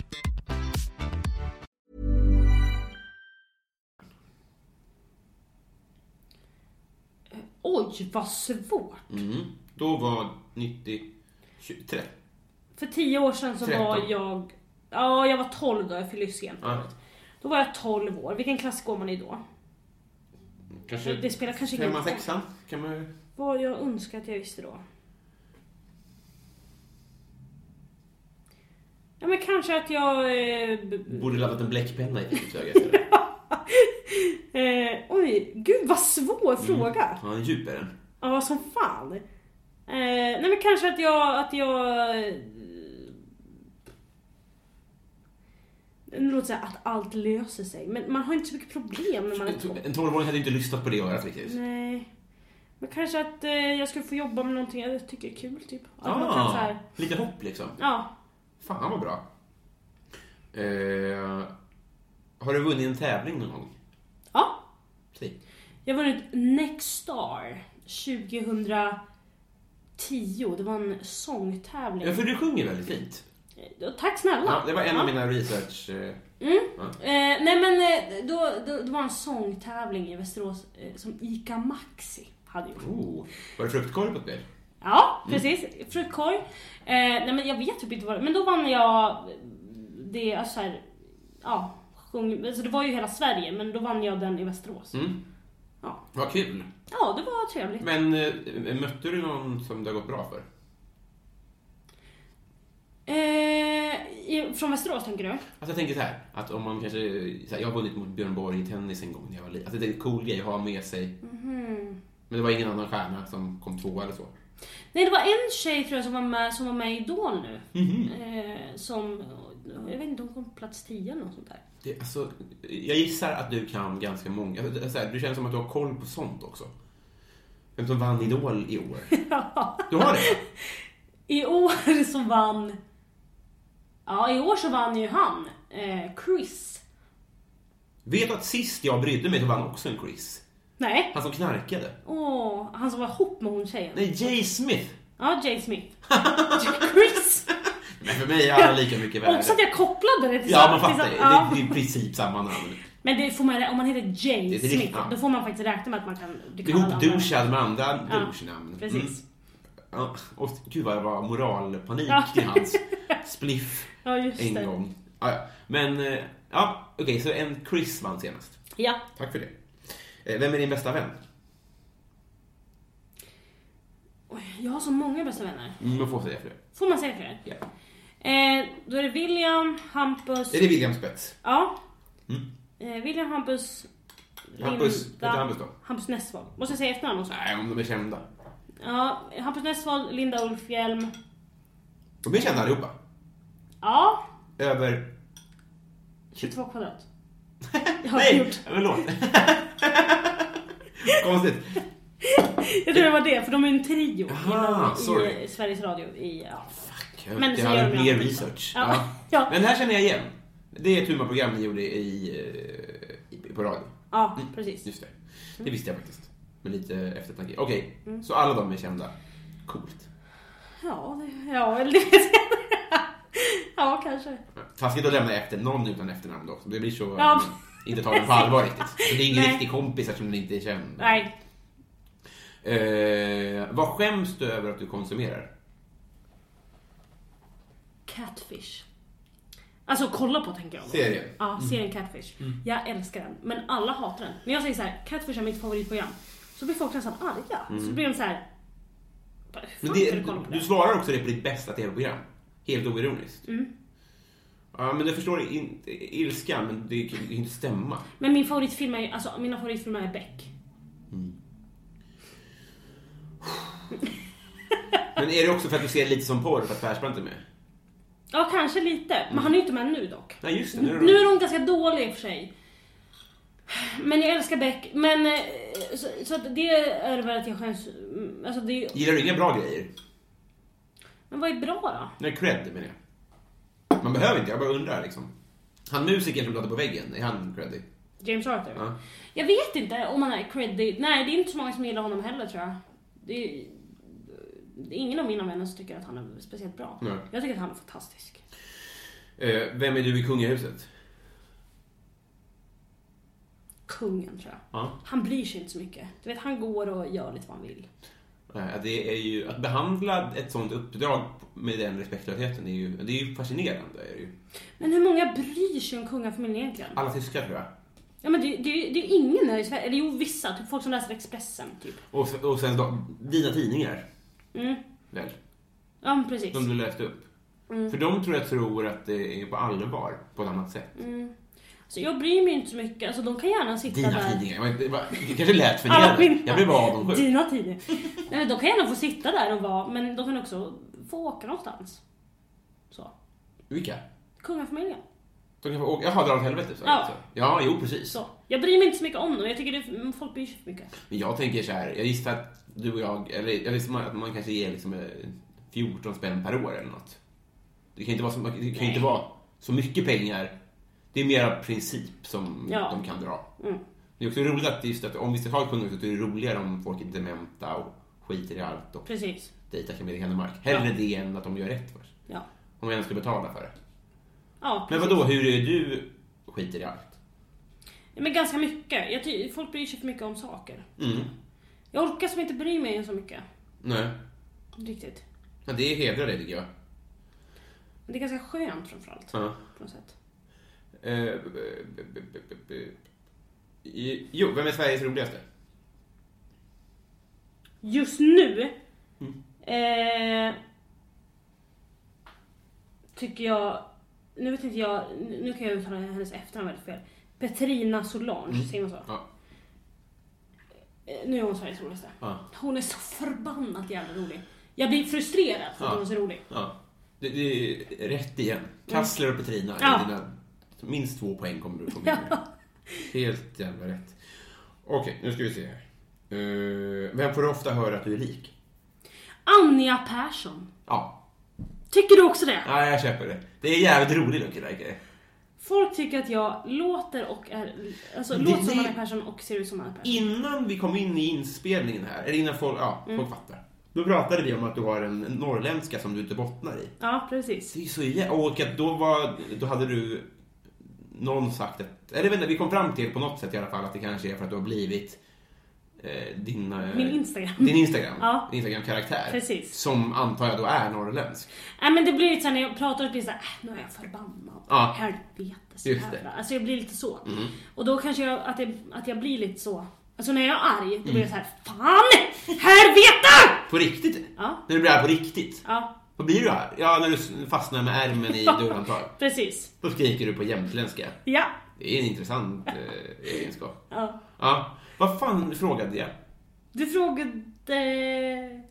Oj, vad svårt. Mm. Då var 90... 20, 30. För tio år sedan så 13. var jag... Ja, jag var 12 då, jag fyllde ju sent. Ja. Då var jag 12 år. Vilken klass går man i då? Kanske... Det spelar kanske ingen roll. sexan? Kan man... Vad jag önskar att jag visste då? Ja men kanske att jag... Eh, Borde laddat en bläckpenna i ditt öga. Eh, oj, gud vad svår Mm. fråga. Ja, en djup är den. Ja, som fan. Eh, nej men kanske att jag... Att jag eh, nu låter det att allt löser sig, men man har inte så mycket problem när man är tolv. En tolvåring hade inte lyssnat på det örat riktigt. Nej. Men kanske att eh, jag skulle få jobba med någonting jag tycker är kul, typ. Att man kan så Ah, här, lite hopp liksom. ja. Fan vad bra. Eh, har du vunnit en tävling någon gång? Ja. Jag har vunnit Nexstar 2010 tio. Det var en sångtävling. Ja, för du sjunger väldigt fint. Eh, Tack snälla. Ja, det var en Ja. av mina research... eh, Eh, nej men eh, då, då, det var en sångtävling i Västerås eh, som ICA Maxi hade gjort. Oh, var det fruktkorg på spel? Ja, precis. Fruktkorg. Eh, nej men jag vet typ inte vad det Men då vann jag det, alltså så här, ja, sjung, alltså det var ju hela Sverige men då vann jag den i Västerås. Mm. Ja. Vad kul. ja, det var trevligt. Men eh, mötte du någon som det har gått bra för? Eh, från Västerås tänker du? Alltså jag tänker så här, att om man kanske... Så här, jag har vunnit mot Björn Borg i tennis en gång när jag var liten. Alltså det är en cool grej att ha med sig. Mhm. Men det var ingen annan stjärna som kom tvåa eller så. Nej, det var en tjej tror jag som var med, som var med i Idol nu. Mhm. Eh, som, jag vet inte, hon kom på plats 10 eller något sånt där. Det, alltså, jag gissar att du kan ganska många. Så här, du känns som att du har koll på sånt också. Vem som vann Idol i år? Du har det? I år så vann... Ja, i år så vann ju han, eh, Chris. Vet du att sist jag brydde mig så vann också en Chris? Nej, Han som knarkade. åh, han som var ihop med hon tjejen. Nej, Jay Smith. Ja, Jay Smith. Chris. Men för mig är alla lika mycket värda. Också att jag kopplade det till Ja, man till- fattar. ja. Det, det är i princip samma namn. Men det får man, om man heter Jay Det är direkt, Smith, ja. då får man faktiskt räkna med att man kan... du kan. Ihopduschad med andra Ja, douchenamn. Precis. Mm. Ja, och gud vad det var moralpanik Ja. till hans spliff Ja, en det. gång. Ja. Men, eh, ja, okej, så en Chris vann senast. Ja. Tack för det. Eh, Vem är din bästa vän? Jag har så många bästa vänner. Mm, Man får säga det. Får man säga fler? Ja. Eh, då är det William, Hampus... Är det William Spets? Ja. Mm. Eh, William, Hampus... Hampus, Linda- heter Hampus då? Hampus Nessvold. Måste jag säga efternamn också? Nej, om de är kända. Ja, Hampus Nessvold, Linda Ulfhjelm. De är kända allihopa. Ja, Över... 22 kvadrat. Jag har Nej, gjort. förlåt. Konstigt. Jag tror det var det, för de är en trio Aha, sorry. i Sveriges Radio. I, ja. Jag, Men jag hade mer research. Ja. Ja. Ja. Men här känner jag igen. Det är ett humorprogram ni gjorde i, eh, i, på radio. ja, precis. Just det. Det visste jag faktiskt. Med lite eftertanke. Okej, så alla de är kända. Coolt. Ja, det, ja, eller inte. Ja, kanske. Taskigt att lämna efter någon utan efternamn då. Det blir så... Ja. Inte ta den på allvar riktigt. Så det är ingen Nej. riktig kompis eftersom den inte är känd. Nej. Eh, vad skäms du över att du konsumerar? Catfish. Alltså kolla på tänker jag. Serien? Ja, serien Catfish. Jag älskar den. Men alla hatar den. När jag säger så här, Catfish är mitt favoritprogram. Så blir folk nästan arga. Så blir de så här. "Vad Men det, du kolla på du det? svarar också det på ditt bästa tv-program. Helt oironiskt. Mm. Ja, men jag förstår inte ilskan, men det kan ju inte stämma. Men min favoritfilm är, alltså mina favoritfilmer är Beck. Men är det också för att du ser lite som porr för att Persbrandt är med? Ja, kanske lite. Men han är ju inte med nu dock. Nej, just det. Nu är Nu är hon ganska dålig i och för sig. Men jag älskar Beck. Men eh, så, så att det är väl att jag skäms. mm, Alltså det Gillar du inga bra grejer? Men vad är bra då? Nej, cred menar jag. Man behöver inte, jag bara undrar liksom. Han musikern som låter på väggen, är han creddig? James Arthur? Ja. Jag vet inte om han är creddig. Nej, det är inte så många som gillar honom heller tror jag. Det är ingen av mina vänner som tycker att han är speciellt bra. Nej. Jag tycker att han är fantastisk. Eh, vem är du i kungahuset? Kungen tror jag. Ja. Han bryr sig inte så mycket. Du vet, han går och gör lite vad han vill. Det är ju, att behandla ett sånt uppdrag med den respektlösheten är ju, det är ju fascinerande. Är det ju. Men hur många bryr sig om kungafamiljen egentligen? Alla tyskar tror jag. Ja men det, det, det är ju ingen här i Sverige, eller jo vissa, typ folk som läser Expressen typ. Och, sen- och sen då, dina tidningar, Mm. väl? Ja precis. De du läste upp. För de tror jag tror att det är på allvar på ett annat sätt. Så jag bryr mig inte så mycket, alltså de kan gärna sitta Dina där. tidningar. Var inte- Det, var, det kanske lät förnedrande. Jag blev avundsjuk. Dina tidningar. Nej men de kan gärna få sitta där och vara, men de kan också få åka någonstans. Så. Vilka? Kungafamiljen. De kan få åka, jaha, dra åt helvete? Så. Ja. ja, jo precis. Så. Jag bryr mig inte så mycket om dem, jag tycker det, folk bryr sig för mycket. Men jag tänker så här, jag gissar att du och jag, eller jag gissar att man kanske ger liksom eh, 14 spänn per år eller något. Det kan inte vara så, det kan inte vara så mycket pengar. Det är mera princip som Ja. de kan dra. Mm. Det är också roligt att, just att om vi ska ha kungahus så är det roligare om folk är dementa och skiter i allt. Och Precis. dejta Camilla Henemark. Hellre Ja. det än att de gör rätt för sig. Ja. Om jag ens ska betala för det. Ja, Men precis. vad då? hur är du skiter i allt? Men ganska mycket. Jag ty- folk bryr sig för mycket om saker. Mm. Jag orkar som inte bry mig så mycket. Nej. Riktigt. Ja, det hedrar dig tycker jag. Men det är ganska skönt framförallt. Ja. På något sätt. Eh, b- b- b- b- b- i- Jo, vem är Sveriges roligaste? Just nu Mm. eh, tycker jag, nu vet inte jag, nu kan jag uttala hennes efternamn väldigt fel. Petrina Solange, säger man så? Mm. Ja. Eh, Nu är hon Sveriges roligaste. Ja. Hon är så förbannat jävla rolig. Jag blir frustrerad för att Ja. hon är så rolig. ja. Det, det är rätt igen. Kassler och Petrina. Ja. Dina, minst två poäng kommer du få med. Helt jävla rätt. Okej, nu ska vi se här. Eh, vem får du ofta höra att du är lik? Anja Persson. Ja, Tycker du också det? ja jag köper det. Det är jävligt rolig lookalike. Folk tycker att jag låter och är, alltså Det- låter som Anja Persson och ser ut som Anja Persson. Innan vi kom in i inspelningen här, eller innan folk, ja, Mm. folk fattar. Då pratade vi om att du har en norrländska som du inte bottnar i. Ja, precis. Det är så jä- Och att då var, då hade du någon sagt att, eller inte, vi kom fram till på något sätt i alla fall att det kanske är för att du har blivit din... eh, Min Instagram. Din Instagram. Ja. Din Instagram-karaktär. Precis. Som antar jag då är norrländsk. Nej men det blir lite såhär när jag pratar, det blir såhär, äh, nu är jag förbannad. Ja. Helvete så Just jävla. det. Mm. Alltså jag blir lite så. Och då kanske jag, att jag, att jag blir lite så. Alltså när jag är arg, då blir jag såhär, fan! Helvete! På riktigt? Ja. När du blir arg på riktigt? Ja, Vad blir du arg? Ja, när du fastnar med ärmen i dörrhandtag. precis. Då skriker du på jämtländska. Ja. Det är en intressant eh, egenskap. ja. Ja. Vad fan frågade jag? Du frågade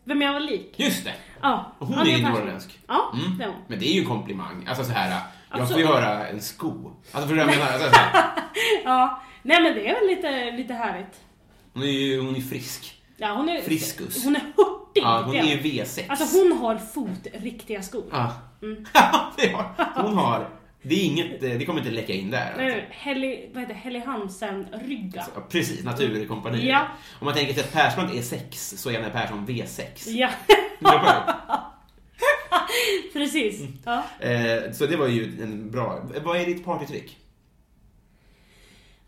vem jag var lik. Just det! Ja. Hon Anja är ju norrländsk. Ja, Mm. det är hon. Men det är ju en komplimang. Alltså så här, jag får ju höra en sko. Alltså för jag menar, alltså, så här, Ja. Nej men det är väl lite, lite härligt. hon är ju hon är frisk. Ja, hon är... Friskus. Hon är hurtig. Ja, hon är ju V6. Alltså hon har fotriktiga skor. Ja. Mm. det har, hon har, det är inget, det kommer inte läcka in där. Nej, Alltså. Helly, vad heter? Helly Hansen-rygga. Precis, naturkompani. Ja. Om man tänker sig att Persbrandt är 6 så är Janne Persson V6. Ja, Ja. precis. Ja. Eh, så det var ju en bra... Vad är ditt partytrick?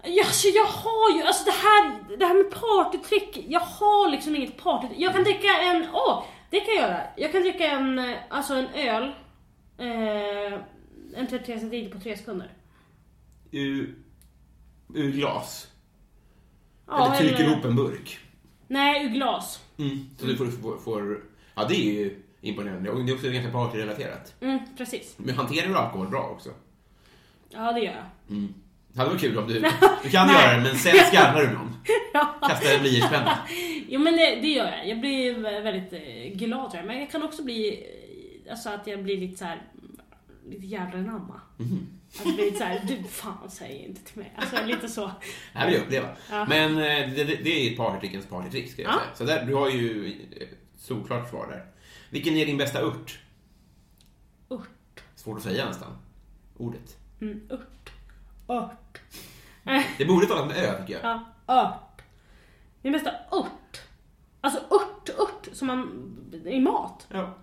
Ja, så jag har ju, alltså det här, det här med partytrick, jag har liksom inget partytrick. Jag kan dricka en, åh, det kan jag göra. Jag kan dricka en, eh, alltså en öl, eh, en 33 centiliter på 3 sekunder. Ur, ur glas? Ja, eller trycker ihop en burk? Nej, ur glas. Mm. Så du får, får, får... Ja, det är ju imponerande. Och det är också ganska partyrelaterat. Mm, precis. Men hanterar du alkohol bra också? Ja, det gör jag. Det hade varit kul om du... Du kan göra det, men sen skallar du någon. Ja. Kastar en blyertspenna. Jo men det, det gör jag. Jag blir väldigt eh, glad tror jag. Men jag kan också bli, alltså att jag blir lite så här lite jävla namma. Att det blir lite såhär, du fan säg inte till mig. Alltså lite så. Det här vill jag uppleva. Ja. Men eh, det, det, är ett partytrickens partytrick, ska jag Ja. säga. Så där, du har ju solklart svar där. Vilken är din bästa ört? Ört. Svårt att säga nästan. Ordet. Mm, ört. Ört. Det borde talas med ö, tycker jag. Ja, ört. Min bästa ört. Alltså ört, ört som man, i mat. Ja.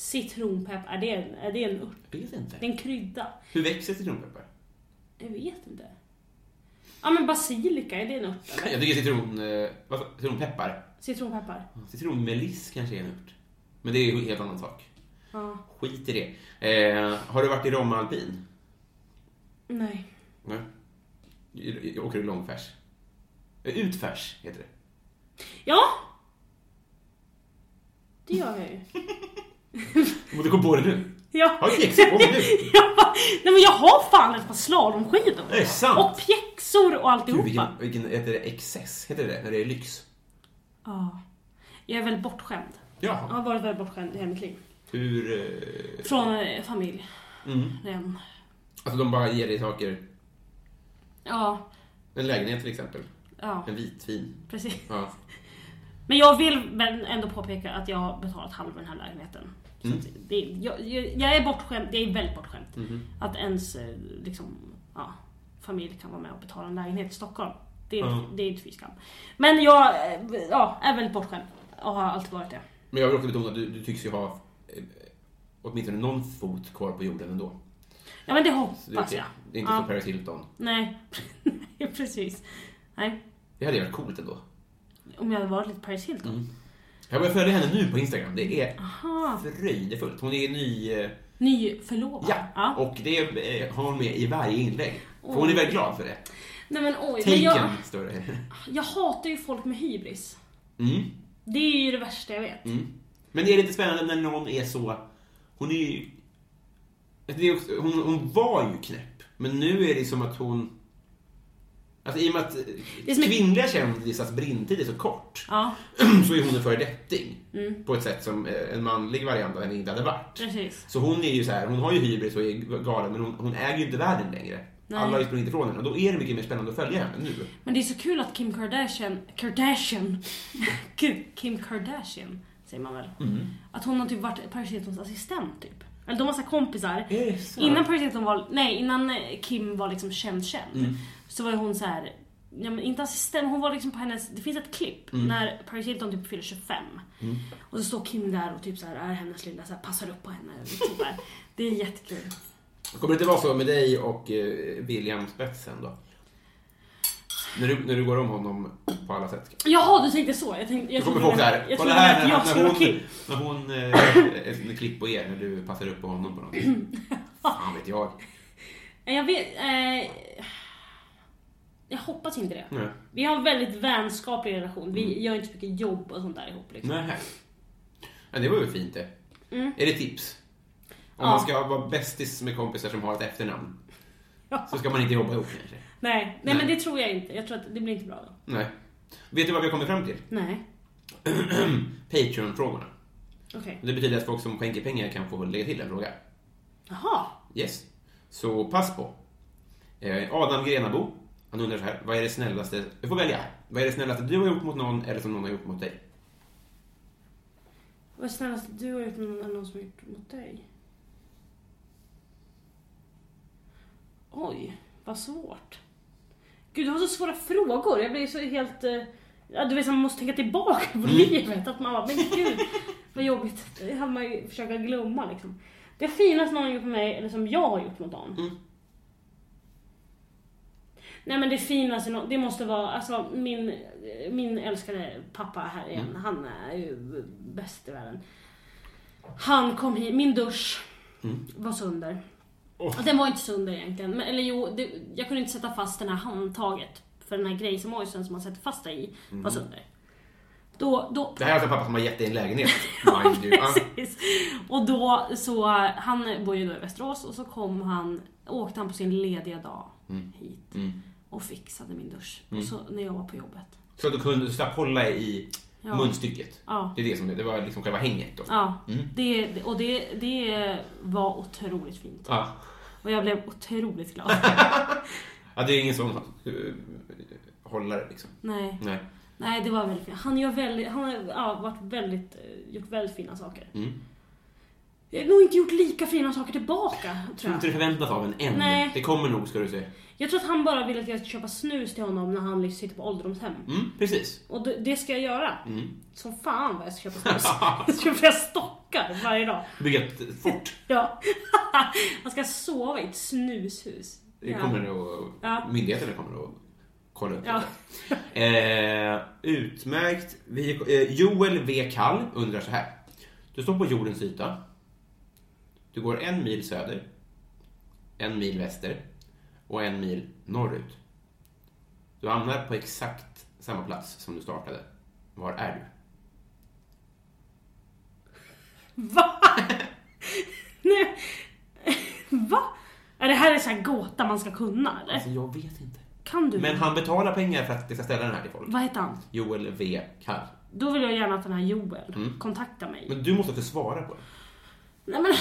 Citronpepp, är det, en- är det en ört? Jag vet inte. Det är en krydda. Hur växer citronpeppar? Jag vet inte. Ja men basilika, är det en ört eller? Jag tycker citron... Eh, vad sa- citronpeppar. Citronpeppar. Citronmeliss kanske är en ört. Men det är ju en helt annan sak. Ja. Skit i det. Eh, har du varit i Romme alpin? Nej. Nej. I- i- Åker du långfärs? Eh, Utfärs heter det. Ja! Det gör jag ju. Du måste komma på det nu. Ja. Har pjäxor på dig nu? ja. Nej men jag har fan ett par slalomskidor. Det är sant. Och pjäxor och Gud, alltihopa. vilken, vilken heter det, excess? Heter det när det är lyx? Ja. Jag är väldigt bortskämd. Jag Ja. har varit väldigt bortskämd i hela mitt liv. Hur... Eh, Från eh, familj. mm. Redan. Alltså de bara ger dig saker. Ja. En lägenhet till exempel. Ja, En vit fin. precis. Ja. Men jag vill men ändå påpeka att jag har betalat halva den här lägenheten. Mm. det, jag, jag, är bortskämd, jag är väldigt bortskämd. Mhm. Att ens eh, liksom, ja, familj kan vara med och betala en lägenhet i Stockholm. Det är, Ja. det är inte fy skam. Men jag eh, ja, är väldigt bortskämd. Ja, har alltid varit det. Men jag vill också betona att du, du tycks ju ha eh, åtminstone någon fot kvar på jorden ändå. Ja men det det, hoppas okej. jag. det är inte ja. som Paris Hilton. Nej, Nej, precis. Nej, Det hade varit coolt ändå. Om jag hade varit lite Paris Hilton. Mm. Jag följa henne nu på Instagram. Det är fröjdefullt. Hon är ny... eh, Nyförlovad. Ja, och det eh, har hon med i varje inlägg. För hon är väldigt glad för det. Nej men oj, men jag, Taken, står det. jag hatar ju folk med hybris. Mm. Det är ju det värsta jag vet. Mm. Men det är lite spännande när någon är så... Hon är ju... Är också, hon, hon var ju knäpp, men nu är det som att hon... Alltså i och med att kvinnliga kändisars brintid är så kort, Ja, så är hon en föredetting. Mm. På ett sätt som eh, en manlig variant av henne inte hade varit. precis. Så hon är ju så här, hon har ju hybris och är galen, men hon, hon äger ju inte världen längre. Nej. Alla har ju sprungit ifrån henne och då är det mycket mer spännande att följa henne nu. Men det är så kul att Kim Kardashian, Kardashian, Kim Kardashian säger man väl? Mm. Att hon har typ varit Paris Hiltons assistent typ. Eller de har massa kompisar. Innan Paris Hilton var, nej innan eh, Kim var liksom känd känd. Mm. Så var ju hon så här. Ja, men inte assistent, hon var liksom på hennes, det finns ett klipp Mm. när Paris Hilton typ fyller 25. Och så står Kim där och typ så här är hennes lilla, så här, passar upp på henne. Liksom. Det är jättekul. Kommer det inte vara så med dig och eh, William Spetsen då? När du, när du går om honom på alla sätt. Jaha, du tänkte så. Jag tänkte, jag Då kommer du där, menade- jag kolla här när, när hon, när hon eh, ett klipp på er när du passar upp på honom på något. Fan vet jag. Jag vet... Eh, jag hoppas inte det. Nej. Vi har en väldigt vänskaplig relation. Vi gör inte så mycket jobb och sånt där ihop. Liksom. Nej. Men det var ju fint det. Mm. Är det tips? Om Ja. man ska vara bästis med kompisar som har ett efternamn. Så ska man inte jobba ihop kanske. Nej, nej, Nej. men det tror jag inte. Jag tror att det blir inte bra då. Nej. Vet du vad vi har kommit fram till? Nej, Patreon-frågorna. okej. Det betyder att folk som skänker pengar kan få lägga till en fråga. Jaha. Yes. Så pass på. Eh, Adam Grenabo, han undrar så här. Vad är det snällaste, du får välja. Vad är det snällaste du har gjort mot någon eller som någon har gjort mot dig? Vad är det snällaste du har gjort med någon, eller någon som har gjort mot dig? Oj, vad svårt. Gud, du har så svåra frågor. Jag blir så helt... eh, Ja, du vet, man måste tänka tillbaka på livet. Att man bara, men gud, vad jobbigt. Det hade man ju försöka glömma liksom. Det finaste någon har gjort med mig, eller som jag har gjort mot någon. Mm. Nej men det finaste, nå- det måste vara, alltså min, min älskade pappa här igen, Mm. han är ju bäst i världen. Han kom hit, min dusch Mm. var sönder. Den var inte sönder egentligen, men, eller jo, det, jag kunde inte sätta fast det här handtaget. För den här grejsimojsen som man sätter fast det i Mm. var sönder. Då, då, Det här är alltså pappa som har gett dig en lägenhet. Ja. Precis. Och då så, han bor ju då i Västerås och så kom han, åkte han på sin lediga dag hit Mm. Och fixade min dusch. Och så när jag var på jobbet. Så att du kunde slapp hålla i Ja. munstycket. Ja. Det är det som det var liksom själva hänget då. Ja, Mm. det, och det, det var otroligt fint. Ja. Och jag blev otroligt glad. ja, det är ingen sån uh, hållare liksom. Nej, Nej. nej det var väldigt fint. Han, gör väldigt, han har ja, varit väldigt, eh, gjort väldigt fina saker. Mm. Jag har nog inte gjort lika fina saker tillbaka, Tror tror inte jag. det förväntas av en än. Nej. Det kommer nog ska du se. Jag tror att han bara vill att jag ska köpa snus till honom när han liksom sitter på ålderdomshem. Mm, precis. Och det, det ska jag göra. Mm. Som fan vad jag ska köpa snus. Jag ska köpa stockar varje dag. Bygga ett fort. Ja. Han ska sova i ett snushus. Det Ja. kommer nog... Ja. Myndigheterna kommer att kolla upp Ja. det. Eh, utmärkt. Vi, eh, Joel V. Kall undrar så här. Du står på jordens yta. Du går en mil söder, en mil väster och en mil norrut. Du hamnar på exakt samma plats som du startade. Var är du? Va? Nej. Va? Är det här en sån här gåta man ska kunna eller? Alltså, jag vet inte. Kan du? Men han betalar pengar för att jag ska ställa den här till folk. Vad heter han? Joel V. Kall. Då vill jag gärna att den här Joel Mm. kontaktar mig. Men du måste få svara på det. Nej men...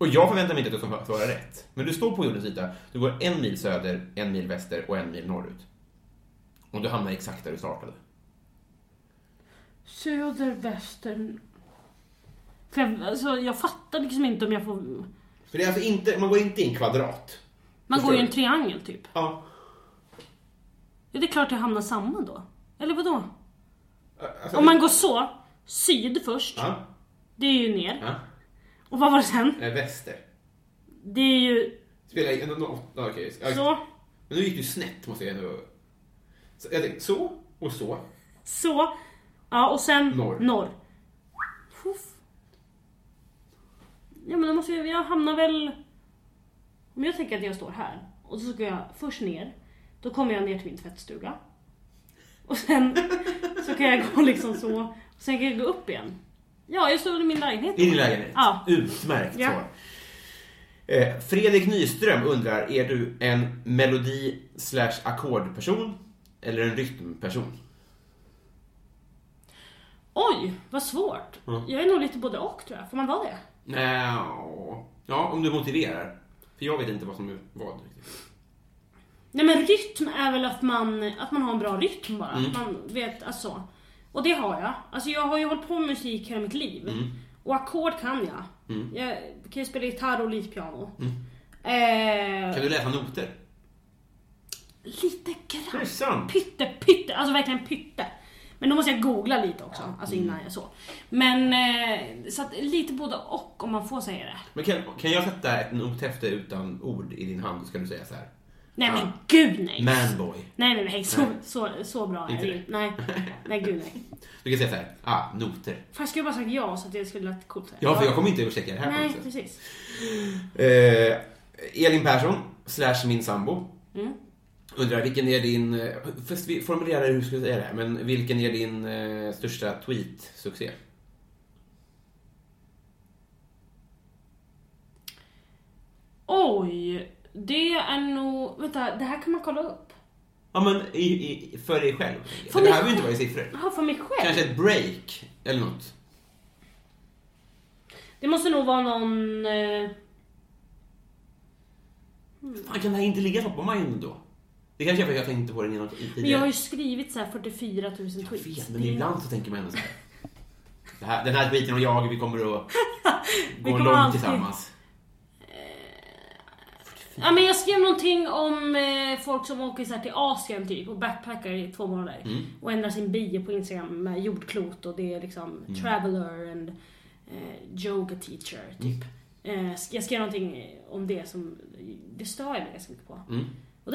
Och jag förväntar mig inte att du ska svara rätt. Men du står på jordens yta, du går en mil söder, en mil väster och en mil norrut. Och du hamnar exakt där du startade. Söder, väster... För jag, alltså, jag fattar liksom inte om jag får... För det är alltså inte, man går inte i en kvadrat. Man går ju du? en triangel typ. Ja. Ja, det är klart jag hamnar samma då. Eller vadå? Alltså, Om man går så, syd först. Ja. Det är ju ner. ja. Och vad var det sen? Eh, väster. Det är ju Spelar roll. Ja, okej. Ja, så, Men nu gick du snett måste jag ändå... Så, jag tänkte, så och så. så. Ja, och sen Norr. norr. Puff. Ja men då måste jag, jag hamnar väl... Om jag tänker att jag står här och så ska jag först ner. Då kommer jag ner till min tvättstuga. Och sen så kan jag gå liksom så. Och sen kan jag gå upp igen. Ja, jag står i min lägenhet. I din lägenhet? Ja. Utmärkt Ja. svar. Eh, Fredrik Nyström undrar, är du en melodi slash ackordperson eller en rytmperson? Oj, vad svårt. Jag är nog lite både och tror jag. Får man vara det? Nja, ja, om du motiverar. För jag vet inte vad som är vad. Nej men rytm är väl att man, att man har en bra rytm bara. Att man vet, alltså. Och det har jag. Alltså jag har ju hållit på med musik hela mitt liv. Och ackord kan jag. Jag kan ju spela gitarr och lite piano. Eh, Kan du läsa noter? lite grann. Pytte, pytte. Alltså verkligen pytte. Men då måste jag googla lite också. Alltså innan jag så. Men eh, så att lite både och om man får säga det. Men kan, kan jag sätta ett nothäfte utan ord i din hand så kan du säga så här. Nej men gud nej. Manboy. Nej nej nej. Så, Nej. så, så bra är det inte. Nej. Nej gud nej. Du kan säga så här. Ah, noter. Fast jag skulle bara sagt ja så att det skulle låta coolt. Ja, för jag kommer inte checka det här på Nej sätt. precis. Eh, Elin Persson, slash min sambo. Mm. Undrar, vilken är din... eh, Först vi formulerar hur ska jag säga det här, men vilken är din eh, största tweet-succé? Oj. Det är nog... Vänta, det här kan man kolla upp. Ja, men i, i, för dig själv. För det behöver ju inte vara i siffror. Jaha, för mig själv? Kanske ett break, eller något. Det måste nog vara någon... Eh, Fan, kan det här inte ligga top of mind då? Det kanske är för att jag tänkte på det innan tidigare. men jag har ju skrivit så här 44 000 tweets. Jag vet, men Det- ibland så tänker man ändå så här. Det här den här tweeten och jag, vi kommer att gå långt alltid- tillsammans. Ja, men jag skrev någonting om eh, folk som åker så här till Asien typ och backpackar i två månader. Mm. Och ändrar sin bio på Instagram med jordklot och det är liksom Mm. traveler and eh, yoga teacher typ. Mm. Eh, jag skrev någonting om det som, det stör jag mig ganska mycket på. Mm.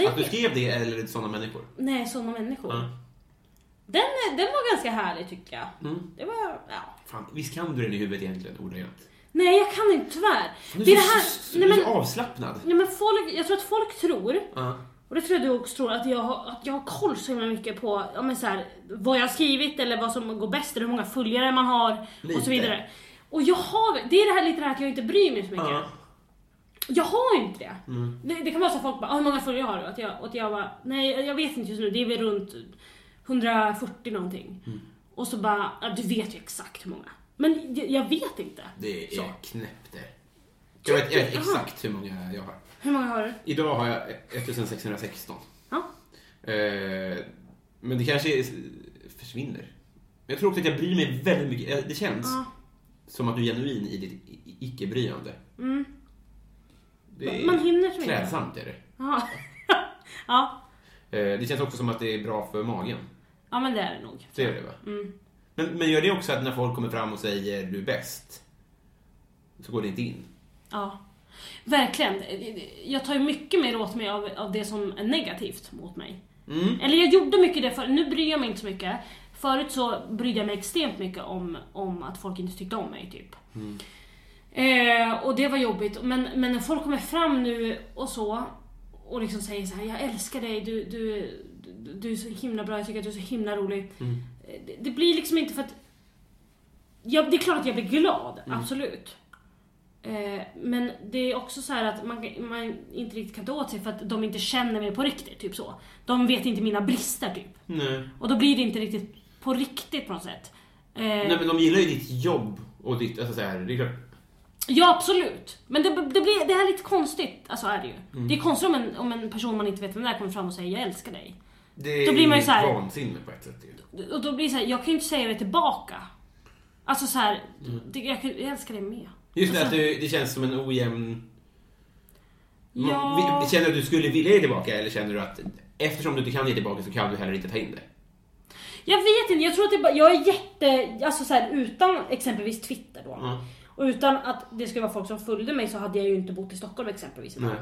Att du skrev det, eller sådana människor? Nej, sådana människor. Ja. Den, den var ganska härlig tycker jag. Mm. Det var, ja. Fan, visst kan du den i huvudet egentligen, ordagrant? Nej, jag kan inte tyvärr. Du är det här, så, nej men, så avslappnad. nej men folk, jag tror att folk tror Ja. Och det tror jag du också tror, att jag, har- att jag har koll så himla mycket på ja, men så här, vad jag har skrivit eller vad som går bäst eller hur många följare man har Lite. och så vidare. Och jag har, det är det här lite det här att jag inte bryr mig så mycket. Ja. Jag har inte det. Mm. det. Det kan vara så att folk bara, "Ah, hur många följare har du? Att jag, och att jag bara, nej jag vet inte just nu, det är väl runt 140 någonting. Mm. Och så bara, ja, du vet ju exakt hur många. Men jag, jag vet inte. Det är Så. knäppt det. Jag vet, jag vet exakt hur många jag har. Hur många har du? Idag har jag 1616. Ja. Eh, men det kanske är, försvinner. Men jag tror också att jag bryr mig väldigt mycket. Eh, Det känns Ja. som att du är genuin i ditt icke-bryande. Det är Man hinner så klädsamt är det. Ja. ja. Eh, Det känns också som att det är bra för magen. ja, men det är det nog. Så är det va? Mm. Men, men gör det också att när folk kommer fram och säger du är bäst, så går det inte in? Ja, verkligen. Jag tar ju mycket mer åt mig av, av det som är negativt mot mig. Mm. Eller jag gjorde mycket det för nu bryr jag mig inte så mycket. Förut så brydde jag mig extremt mycket om, om att folk inte tyckte om mig, typ. Eh, och det var jobbigt. Men, men när folk kommer fram nu och så och liksom säger så här: jag älskar dig, du, du, du, du är så himla bra, jag tycker att du är så himla rolig. Eh, Det, det blir liksom inte för att... Ja, det är klart att jag blir glad, absolut. Eh, men det är också så här att man, man inte riktigt kan ta åt sig för att de inte känner mig på riktigt, typ så. De vet inte mina brister, typ. Nej. Och då blir det inte riktigt på riktigt på något sätt. Eh, Nej men de gillar ju ditt jobb och ditt, alltså så här, det är klart. Ja, absolut. Men det, det, blir, det här är lite konstigt, alltså är det ju. Mm. Det är konstigt om en, om en person man inte vet vem det är kommer fram och säger jag älskar dig. Det Då blir man ju så här- vansinne på ett sätt ju. Och då blir det så här, jag kan ju inte säga det tillbaka. Alltså så här, Mm. det, jag, jag älskar dig med. Just det, Alltså- att du, det känns som en ojämn... Ja. Känner du att du skulle vilja ge tillbaka eller känner du att eftersom du inte kan ge tillbaka så kan du heller inte ta in det? Jag vet inte, jag tror att det bara, jag är jätte, alltså så här, utan exempelvis Twitter då. Ja. Och utan att det skulle vara folk som följde mig så hade jag ju inte bott i Stockholm exempelvis. Nej.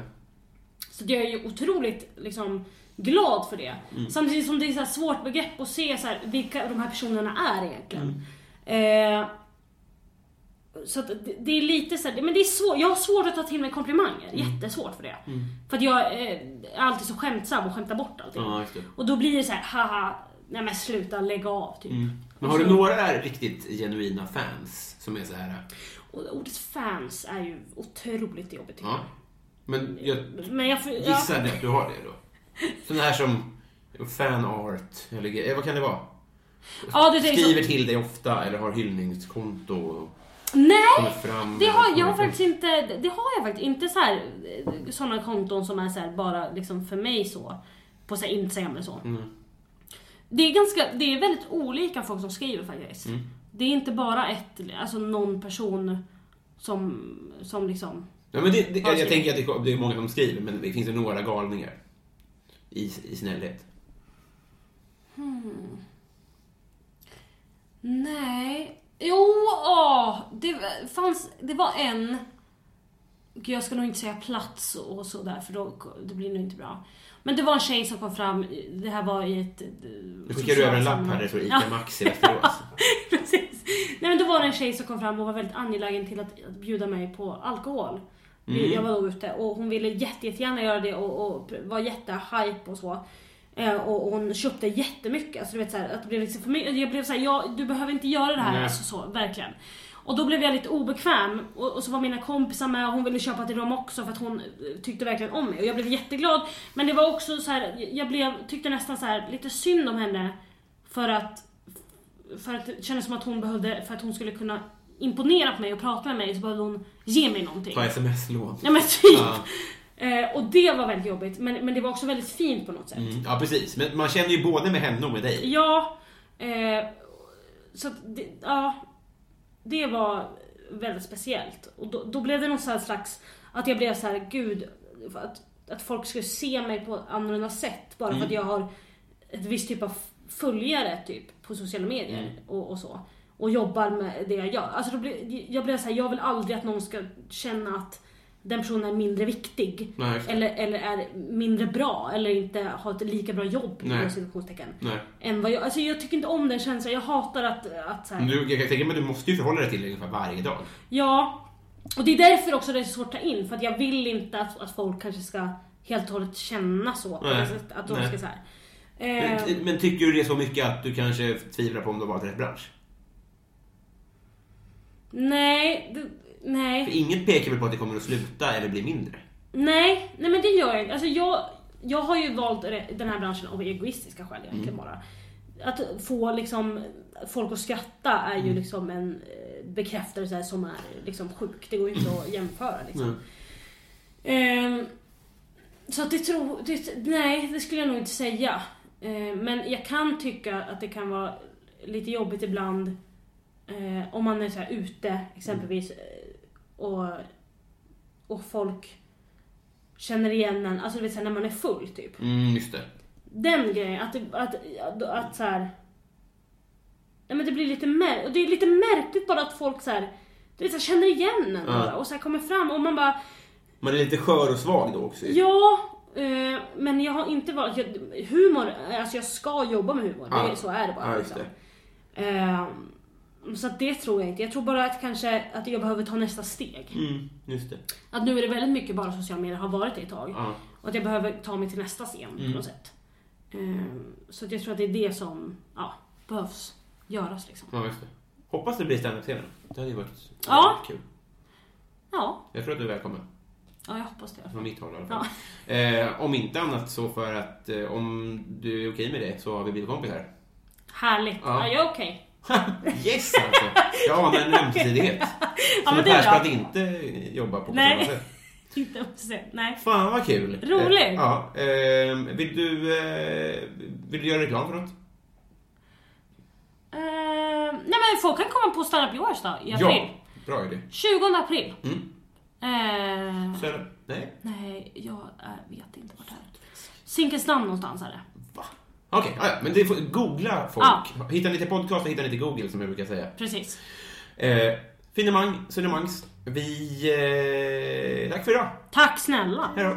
Så jag är ju otroligt liksom, glad för det. Mm. Samtidigt som det är så svårt begrepp att se så här, vilka de här personerna är egentligen. Mm. Eh, så det, det är lite så här, men det är svårt. Jag har svårt att ta till mig komplimanger. Mm. Jättesvårt för det. För att jag eh, är alltid så skämtsam och skämtar bort allting. Ja. Och då blir det så här, haha, nej men sluta, lägg av typ. Mm. Men har du några riktigt genuina fans som är så här? Och ordet fans är ju otroligt jobbigt tycker Ja. Men jag jag. Men jag, får- ja. gissar att du har det då? Sådana här som fanart, eller eh, vad kan det vara? Ja, du tänker så. Skriver till dig ofta eller har hyllningskonto Nej! fram. Det har jag faktiskt inte, det har jag faktiskt inte så här sådana konton som är så här bara liksom för mig så. På så här Instagram eller så. Mm. Det är ganska, det är väldigt olika folk som skriver faktiskt. Mm. Det är inte bara ett, alltså någon person som, som liksom... Ja, men det, det, jag, jag tänker att det, det är många som skriver, men det finns ju några galningar. I, i snällhet. Nej. Jo, åh, det fanns, det var en... Gud, Jag ska nog inte säga plats och sådär för då det blir nog inte bra. Men det var en tjej som kom fram, det här var i ett... Nu skickar du över en lapp här det står ICA Maxi Västerås. Precis. Nej men då var det en tjej som kom fram och var väldigt angelägen till att, att bjuda mig på alkohol. Mm. Jag var då ute och hon ville jätte, jättegärna göra det och, och var jättehype och så. Eh, och, och hon köpte jättemycket. Alltså, du vet, så här, att det blev liksom för mig, jag blev såhär, ja, du behöver inte göra det här. Nej. Alltså, så, verkligen. Och då blev jag lite obekväm och, och så var mina kompisar med och hon ville köpa till dem också för att hon eh, tyckte verkligen om mig. Och jag blev jätteglad. Men det var också så här, jag blev, tyckte nästan så här, lite synd om henne. För att för att det kändes som att hon behövde, för att hon skulle kunna imponera på mig och prata med mig så behövde hon ge mig någonting. Ta sms-lån. Ja men typ. Ja. Eh, och det var väldigt jobbigt, men, men det var också väldigt fint på något sätt. Mm, ja, precis. Men man känner ju både med henne och med dig. Ja, eh, så att det, ja, det var väldigt speciellt. Och då, då blev det någon slags, att jag blev så här, gud, att, att folk skulle se mig på annorlunda sätt bara för att jag har ett visst typ av följare typ på sociala medier och, och så. Och jobbar med det jag gör. Alltså då blev, jag blev så här, jag vill aldrig att någon ska känna att den personen är mindre viktig. Nej, eller, eller är mindre bra, eller inte har ett lika bra jobb Nej. Nej. Än vad jag, alltså jag tycker inte om den känslan, jag hatar att, att så här, Men Du, jag tänka mig du måste ju förhålla dig till det ungefär varje dag. Ja, och det är därför också det är så svårt att ta in, för att jag vill inte att, att folk kanske ska helt och hållet känna så. sättet, Att de Nej. ska så här. Eh, Men, men tycker du det så mycket att du kanske tvivlar på om du har valt rätt bransch? Nej, det, För nej, inget pekar väl på att det kommer att sluta eller bli mindre? nej, nej men det gör jag inte. Alltså jag, jag har ju valt den här branschen av egoistiska skäl egentligen Mm. bara. Att få liksom folk att skratta är Mm. ju liksom en eh, bekräftelse som är liksom sjuk. Det går ju inte att jämföra liksom. Ehm, så att det tror... Det, nej, det skulle jag nog inte säga. Ehm, men jag kan tycka att det kan vara lite jobbigt ibland eh, om man är så här ute exempelvis eh, och, och folk känner igen en, alltså du vet så här, när man är full typ. Mm, just det. Den grejen, att, det, att, att, att så här. Nej men det blir lite märkligt, och det är lite märkligt bara att folk så här, du vet, så här, känner igen en Ja. och så här kommer fram och man bara Man är lite skör och svag då också. Ja, eh, men jag har inte varit... Jag, humor, alltså jag ska jobba med humor. Ja. Det, så är det bara. Ja, liksom. Eh, så att det tror jag inte. Jag tror bara att kanske att jag behöver ta nästa steg. Mm, just det. Att nu är det väldigt mycket bara sociala medier, har varit det ett tag. Ja. Och att jag behöver ta mig till nästa scen Mm. på något sätt. Eh, så jag tror att det är det som ja, behövs göras liksom. ja, just det. Hoppas det blir standup-scenen. Det hade ju varit Ja. kul. Ja, Jag tror att du är välkommen. ja jag hoppas det. Från mitt håll i alla fall. Eh, om inte annat så för att eh, om du är okej med det så har vi blivit kompisar. Härligt. Ja. Ja, jag är okej. yes alltså! Jag anar en ömsesidighet. Som bra. Persbrandt inte jobbar på på Nej. samma sätt. Inte uppsett. Nej. Fan vad kul! Roligt. Eh, ja, eh, vill, du, eh, vill du göra reklam för något? Eh, nej men folk kan komma på Stand Up Yours då, i april. Ja, bra idé. 20 april. Mm. Eh, Så, nej, nej, jag eh, vet inte vart det är. Zinkensdamm någonstans är det. Okej, ja, ja, men det får, googla folk. Ja. Ni till podcast, hittar ni till Google som jag brukar säga. Precis. Eh, finemang, sunemangs. Vi... Eh, tack för idag. Tack snälla. Hej då.